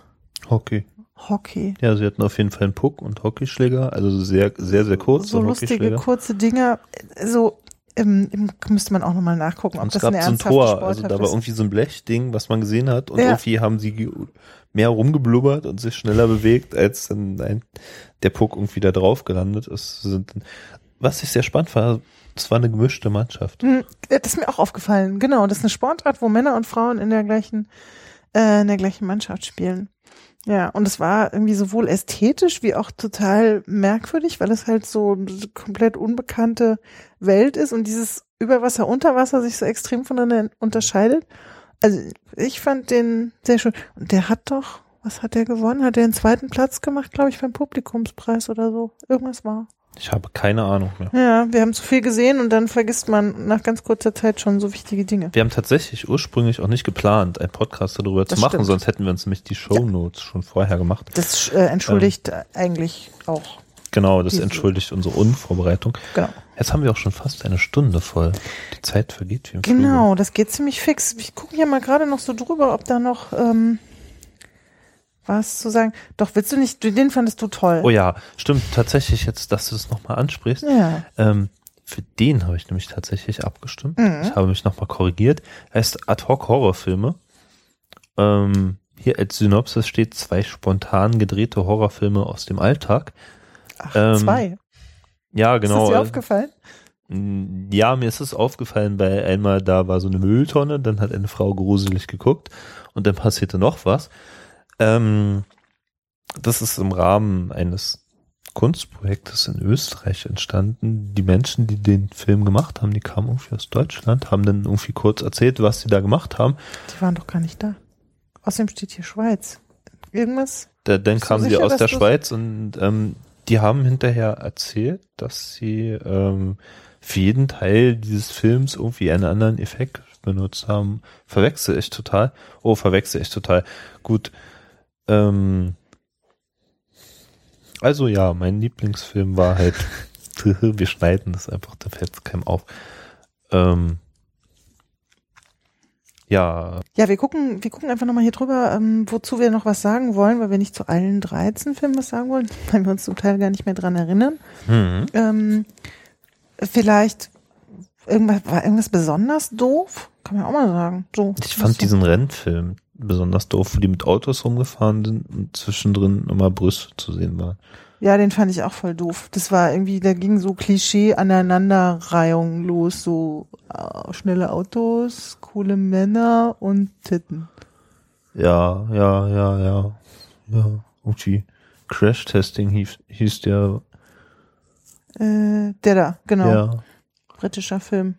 Hockey. Hockey. Ja, sie hatten auf jeden Fall einen Puck und Hockeyschläger, also sehr, sehr, sehr kurze so lustige, Hockeyschläger. kurze Dinger. So, ähm, müsste man auch nochmal nachgucken, ob Und es das gab eine so ein ernsthafte Tor, Sportart also da war irgendwie so ein Blechding, was man gesehen hat und Ja. irgendwie haben sie mehr rumgeblubbert und sich schneller bewegt, als dann ein, der Puck irgendwie da drauf gelandet ist. Was ich sehr spannend war, es war eine gemischte Mannschaft. Hm, Das ist mir auch aufgefallen. Genau, das ist eine Sportart, wo Männer und Frauen in der gleichen, äh, in der gleichen Mannschaft spielen. Ja, und es war irgendwie sowohl ästhetisch wie auch total merkwürdig, weil es halt so eine komplett unbekannte Welt ist und dieses Überwasser, Unterwasser sich so extrem voneinander unterscheidet. Also ich fand den sehr schön. Und der hat doch, was hat der gewonnen? Hat der einen zweiten Platz gemacht, glaube ich, beim Publikumspreis oder so? Irgendwas war. Ich habe keine Ahnung mehr. Ja, wir haben zu viel gesehen und dann vergisst man nach ganz kurzer Zeit schon so wichtige Dinge. Wir haben tatsächlich ursprünglich auch nicht geplant, einen Podcast darüber Das zu machen, stimmt. sonst hätten wir uns nämlich die Shownotes schon vorher gemacht. Das äh, entschuldigt eigentlich auch. Genau, das entschuldigt unsere Unvorbereitung. Genau. Jetzt haben wir auch schon fast eine Stunde voll. Die Zeit vergeht wie im. Genau, das geht ziemlich fix. Ich gucke hier mal gerade noch so drüber, ob da noch ähm, was zu sagen. Doch, willst du nicht, den fandest du toll. Oh ja, stimmt, tatsächlich jetzt, dass du es nochmal ansprichst. Ja. Ähm, für den habe ich nämlich tatsächlich abgestimmt. Mhm. Ich habe mich nochmal korrigiert. Er heißt Ad-Hoc-Horrorfilme. Ähm, hier als Synopsis steht zwei spontan gedrehte Horrorfilme aus dem Alltag. Ach, Ähm, zwei. Ja, Ist genau. das dir aufgefallen? Mm, Ja, mir ist es aufgefallen, weil einmal da war so eine Mülltonne, dann hat eine Frau gruselig geguckt und dann passierte noch was. Ähm, das ist im Rahmen eines Kunstprojektes in Österreich entstanden. Die Menschen, die den Film gemacht haben, die kamen irgendwie aus Deutschland, haben dann irgendwie kurz erzählt, was sie da gemacht haben. Die waren doch gar nicht da. Außerdem steht hier Schweiz. Irgendwas? Da, dann kamen sie aus der Schweiz und ähm, die haben hinterher erzählt, dass sie ähm, für jeden Teil dieses Films irgendwie einen anderen Effekt benutzt haben. Verwechsel ich total. Oh, verwechsel ich total. Gut. Ähm, also ja, mein Lieblingsfilm war halt, wir schneiden das einfach, da fällt es keinem auf. Ähm, ja, Ja, wir gucken, wir gucken einfach nochmal hier drüber, ähm, wozu wir noch was sagen wollen, weil wir nicht zu allen 13 Filmen was sagen wollen, weil wir uns zum Teil gar nicht mehr dran erinnern. hm. Ähm, vielleicht irgendwas, war irgendwas besonders doof? Kann man auch mal sagen. So. Ich fand diesen Rennfilm besonders doof, wo die mit Autos rumgefahren sind und zwischendrin immer Brüste zu sehen waren. Ja, den fand ich auch voll doof. Das war irgendwie, da ging so Klischee Aneinanderreihung los, so äh, schnelle Autos, coole Männer und Titten. Ja, ja, ja, ja. Ja, irgendwie Crash-Testing hieß, hieß der. Äh, der da, genau. Ja. Britischer Film.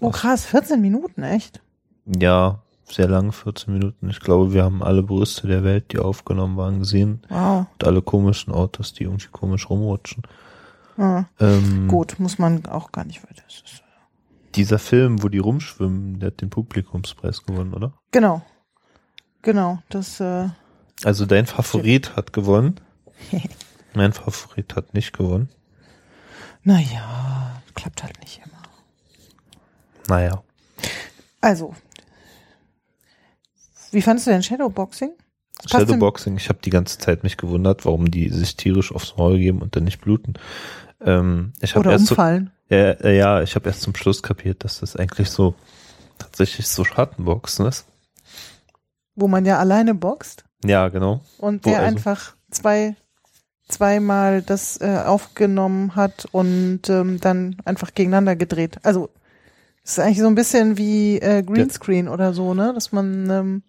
Oh krass, 14 Minuten, echt? Ja, sehr lang, 14 Minuten. Ich glaube, wir haben alle Brüste der Welt, die aufgenommen waren, gesehen. Wow. Und alle komischen Autos, die irgendwie komisch rumrutschen. Ah, Ähm, gut, muss man auch gar nicht weiter. Ist- Dieser Film, wo die rumschwimmen, der hat den Publikumspreis gewonnen, oder? Genau. Genau, das, äh, Also dein Favorit hat gewonnen. mein Favorit hat nicht gewonnen. naja, klappt halt nicht immer. Naja. Also, wie fandest du denn Shadowboxing? Shadowboxing, ich habe die ganze Zeit mich gewundert, warum die sich tierisch aufs Maul geben und dann nicht bluten. Ähm, ich Oder erst so, umfallen. ja, äh, ja, ich habe erst zum Schluss kapiert, dass das eigentlich so tatsächlich so Schattenboxen ist. wo man ja alleine boxt Ja, genau. und der also? einfach zwei zweimal das äh, aufgenommen hat und ähm, dann einfach gegeneinander gedreht. Also es ist eigentlich so ein bisschen wie äh, Greenscreen oder so, ne, dass man ähm,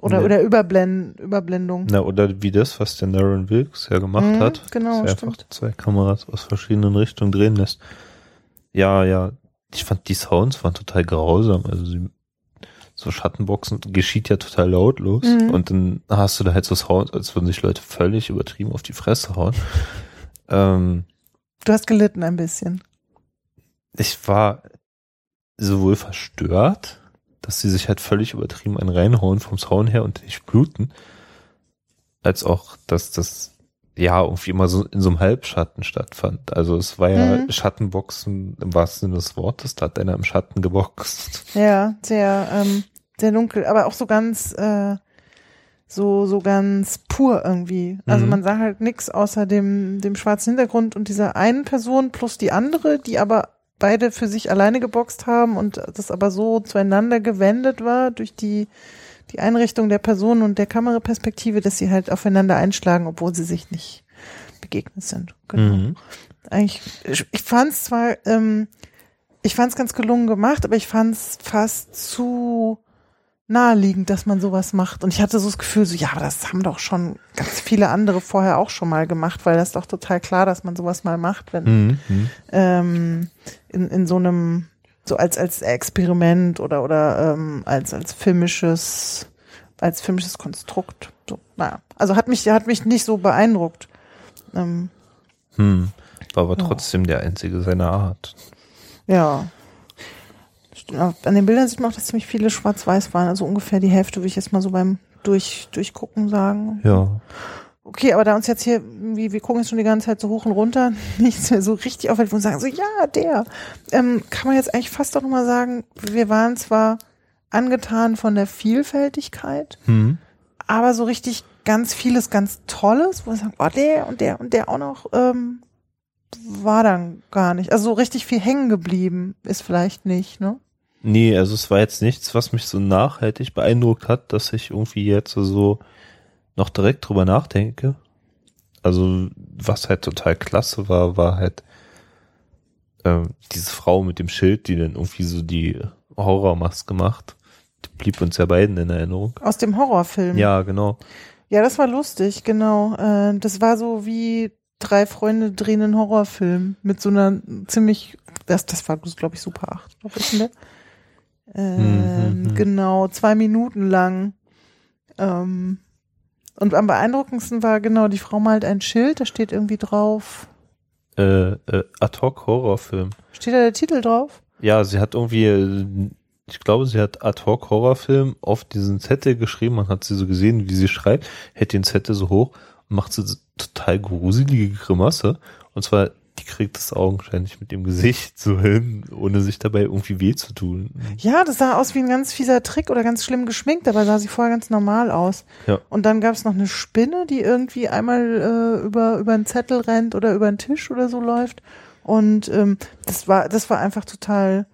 oder Nee. oder Überblend, Überblendung. Na, oder wie das, was der Darren Wilkes ja gemacht Mhm, hat. genau, dass er stimmt. einfach zwei Kameras aus verschiedenen Richtungen drehen lässt. Ja, ja. Ich fand die Sounds waren total grausam. Also sie, so Schattenboxen geschieht ja total lautlos. Mhm. Und dann hast du da halt so Sounds, als würden sich Leute völlig übertrieben auf die Fresse hauen. ähm, Du hast gelitten ein bisschen. ich war sowohl verstört, dass sie sich halt völlig übertrieben einen reinhauen vom Sound her und nicht bluten, als auch, dass das ja irgendwie immer so in so einem Halbschatten stattfand. Also es war ja Mhm. Schattenboxen im wahrsten Sinne des Wortes, da hat einer im Schatten geboxt. Ja, sehr ähm, sehr dunkel, aber auch so ganz äh, so so ganz pur irgendwie. Also Mhm. man sah halt nix außer dem dem schwarzen Hintergrund und dieser einen Person plus die andere, die aber beide für sich alleine geboxt haben und das aber so zueinander gewendet war durch die die Einrichtung der Person und der Kameraperspektive, dass sie halt aufeinander einschlagen, obwohl sie sich nicht begegnet sind. Genau Mhm. eigentlich, ich, ich fand es zwar, ähm, ich fand es ganz gelungen gemacht, aber ich fand es fast zu naheliegend, dass man sowas macht. Und ich hatte so das Gefühl, so, ja, aber das haben doch schon ganz viele andere vorher auch schon mal gemacht, weil das ist doch total klar, dass man sowas mal macht, wenn Mhm. Mhm. ähm, in, in so einem, so als, als Experiment oder, oder ähm, als, als filmisches, als filmisches Konstrukt. So, naja. Also hat mich, hat mich nicht so beeindruckt. Ähm, Hm. War aber Ja. trotzdem der einzige seiner Art. Ja. An den Bildern sieht man auch, dass ziemlich viele schwarz-weiß waren. Also ungefähr die Hälfte, würde ich jetzt mal so beim Durch, Durchgucken sagen. Ja. Okay, aber da uns jetzt hier, irgendwie, wir gucken jetzt schon die ganze Zeit so hoch und runter, nichts mehr so richtig auffällt und sagen so, ja, der, ähm, kann man jetzt eigentlich fast doch nochmal sagen, wir waren zwar angetan von der Vielfältigkeit, Hm. aber so richtig ganz vieles ganz Tolles, wo wir sagen, oh, der und der und der auch noch, ähm, war dann gar nicht. Also so richtig viel hängen geblieben ist vielleicht nicht, ne? Nee, also es war jetzt nichts, was mich so nachhaltig beeindruckt hat, dass ich irgendwie jetzt so noch direkt drüber nachdenke. Also was halt total klasse war, war halt ähm, diese Frau mit dem Schild, die dann irgendwie so die Horrormaske macht. Die blieb uns ja beiden in Erinnerung. Aus dem Horrorfilm. Ja, genau. Ja, das war lustig, genau. Äh, das war so wie drei Freunde drehen einen Horrorfilm mit so einer ziemlich, das, das war, glaube ich, Super 8. Was ist denn der? Ähm, Mhm, mhm. Genau, zwei Minuten lang. Ähm, und am beeindruckendsten war genau, die Frau malt ein Schild, da steht irgendwie drauf. Äh, äh, Ad-Hoc-Horrorfilm. Steht da der Titel drauf? Ja, sie hat irgendwie, ich glaube, sie hat Ad-Hoc-Horrorfilm auf diesen Zettel geschrieben. Man hat sie so gesehen, wie sie schreibt, hält den Zettel so hoch und macht so total gruselige Grimasse. Und zwar, die kriegt das augenscheinlich mit dem Gesicht so hin, ohne sich dabei irgendwie weh zu tun. Ja, das sah aus wie ein ganz fieser Trick oder ganz schlimm geschminkt, dabei sah sie vorher ganz normal aus. Ja. Und dann gab es noch eine Spinne, die irgendwie einmal äh, über, über einen Zettel rennt oder über einen Tisch oder so läuft. Und ähm, das war, das war einfach total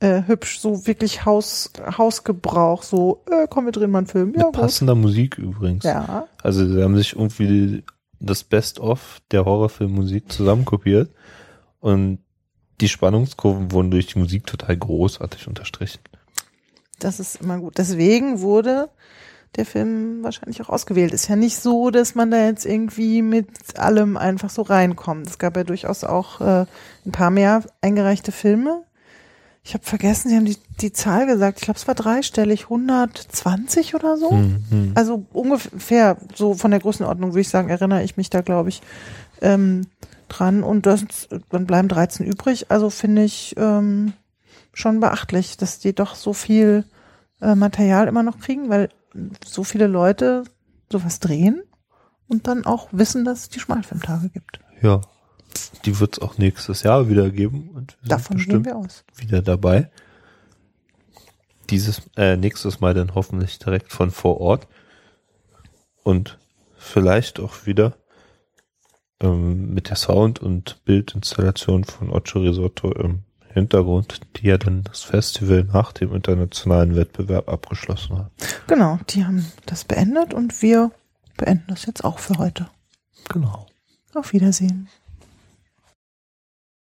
äh, hübsch, so wirklich Haus, Hausgebrauch, so, äh, komm, wir drehen mal einen Film. Ja, Mit passender Musik übrigens. Ja. Also sie haben sich irgendwie das Best-of der Horrorfilmmusik zusammenkopiert und die Spannungskurven wurden durch die Musik total großartig unterstrichen. Das ist immer gut. Deswegen wurde der Film wahrscheinlich auch ausgewählt. Ist ja nicht so, dass man da jetzt irgendwie mit allem einfach so reinkommt. Es gab ja durchaus auch äh, ein paar mehr eingereichte Filme. Ich habe vergessen, Sie haben die, die Zahl gesagt. Ich glaube, es war dreistellig, 120 oder so. Hm, hm. Also ungefähr so von der Größenordnung würde ich sagen, erinnere ich mich da, glaube ich, ähm, dran. Und das, dann bleiben 13 übrig. Also finde ich ähm, schon beachtlich, dass die doch so viel äh, Material immer noch kriegen, weil so viele Leute sowas drehen und dann auch wissen, dass es die Schmalfilmtage gibt. Ja, die wird es auch nächstes Jahr wieder geben und wir Davon gehen bestimmt wir aus. wieder dabei. Dieses äh, nächstes Mal dann hoffentlich direkt von vor Ort. und vielleicht auch wieder ähm, mit der Sound- und Bildinstallation von Ocho Risotto im Hintergrund, die ja dann das Festival nach dem internationalen Wettbewerb abgeschlossen hat. Genau, die haben das beendet und wir beenden das jetzt auch für heute. Genau. Auf Wiedersehen.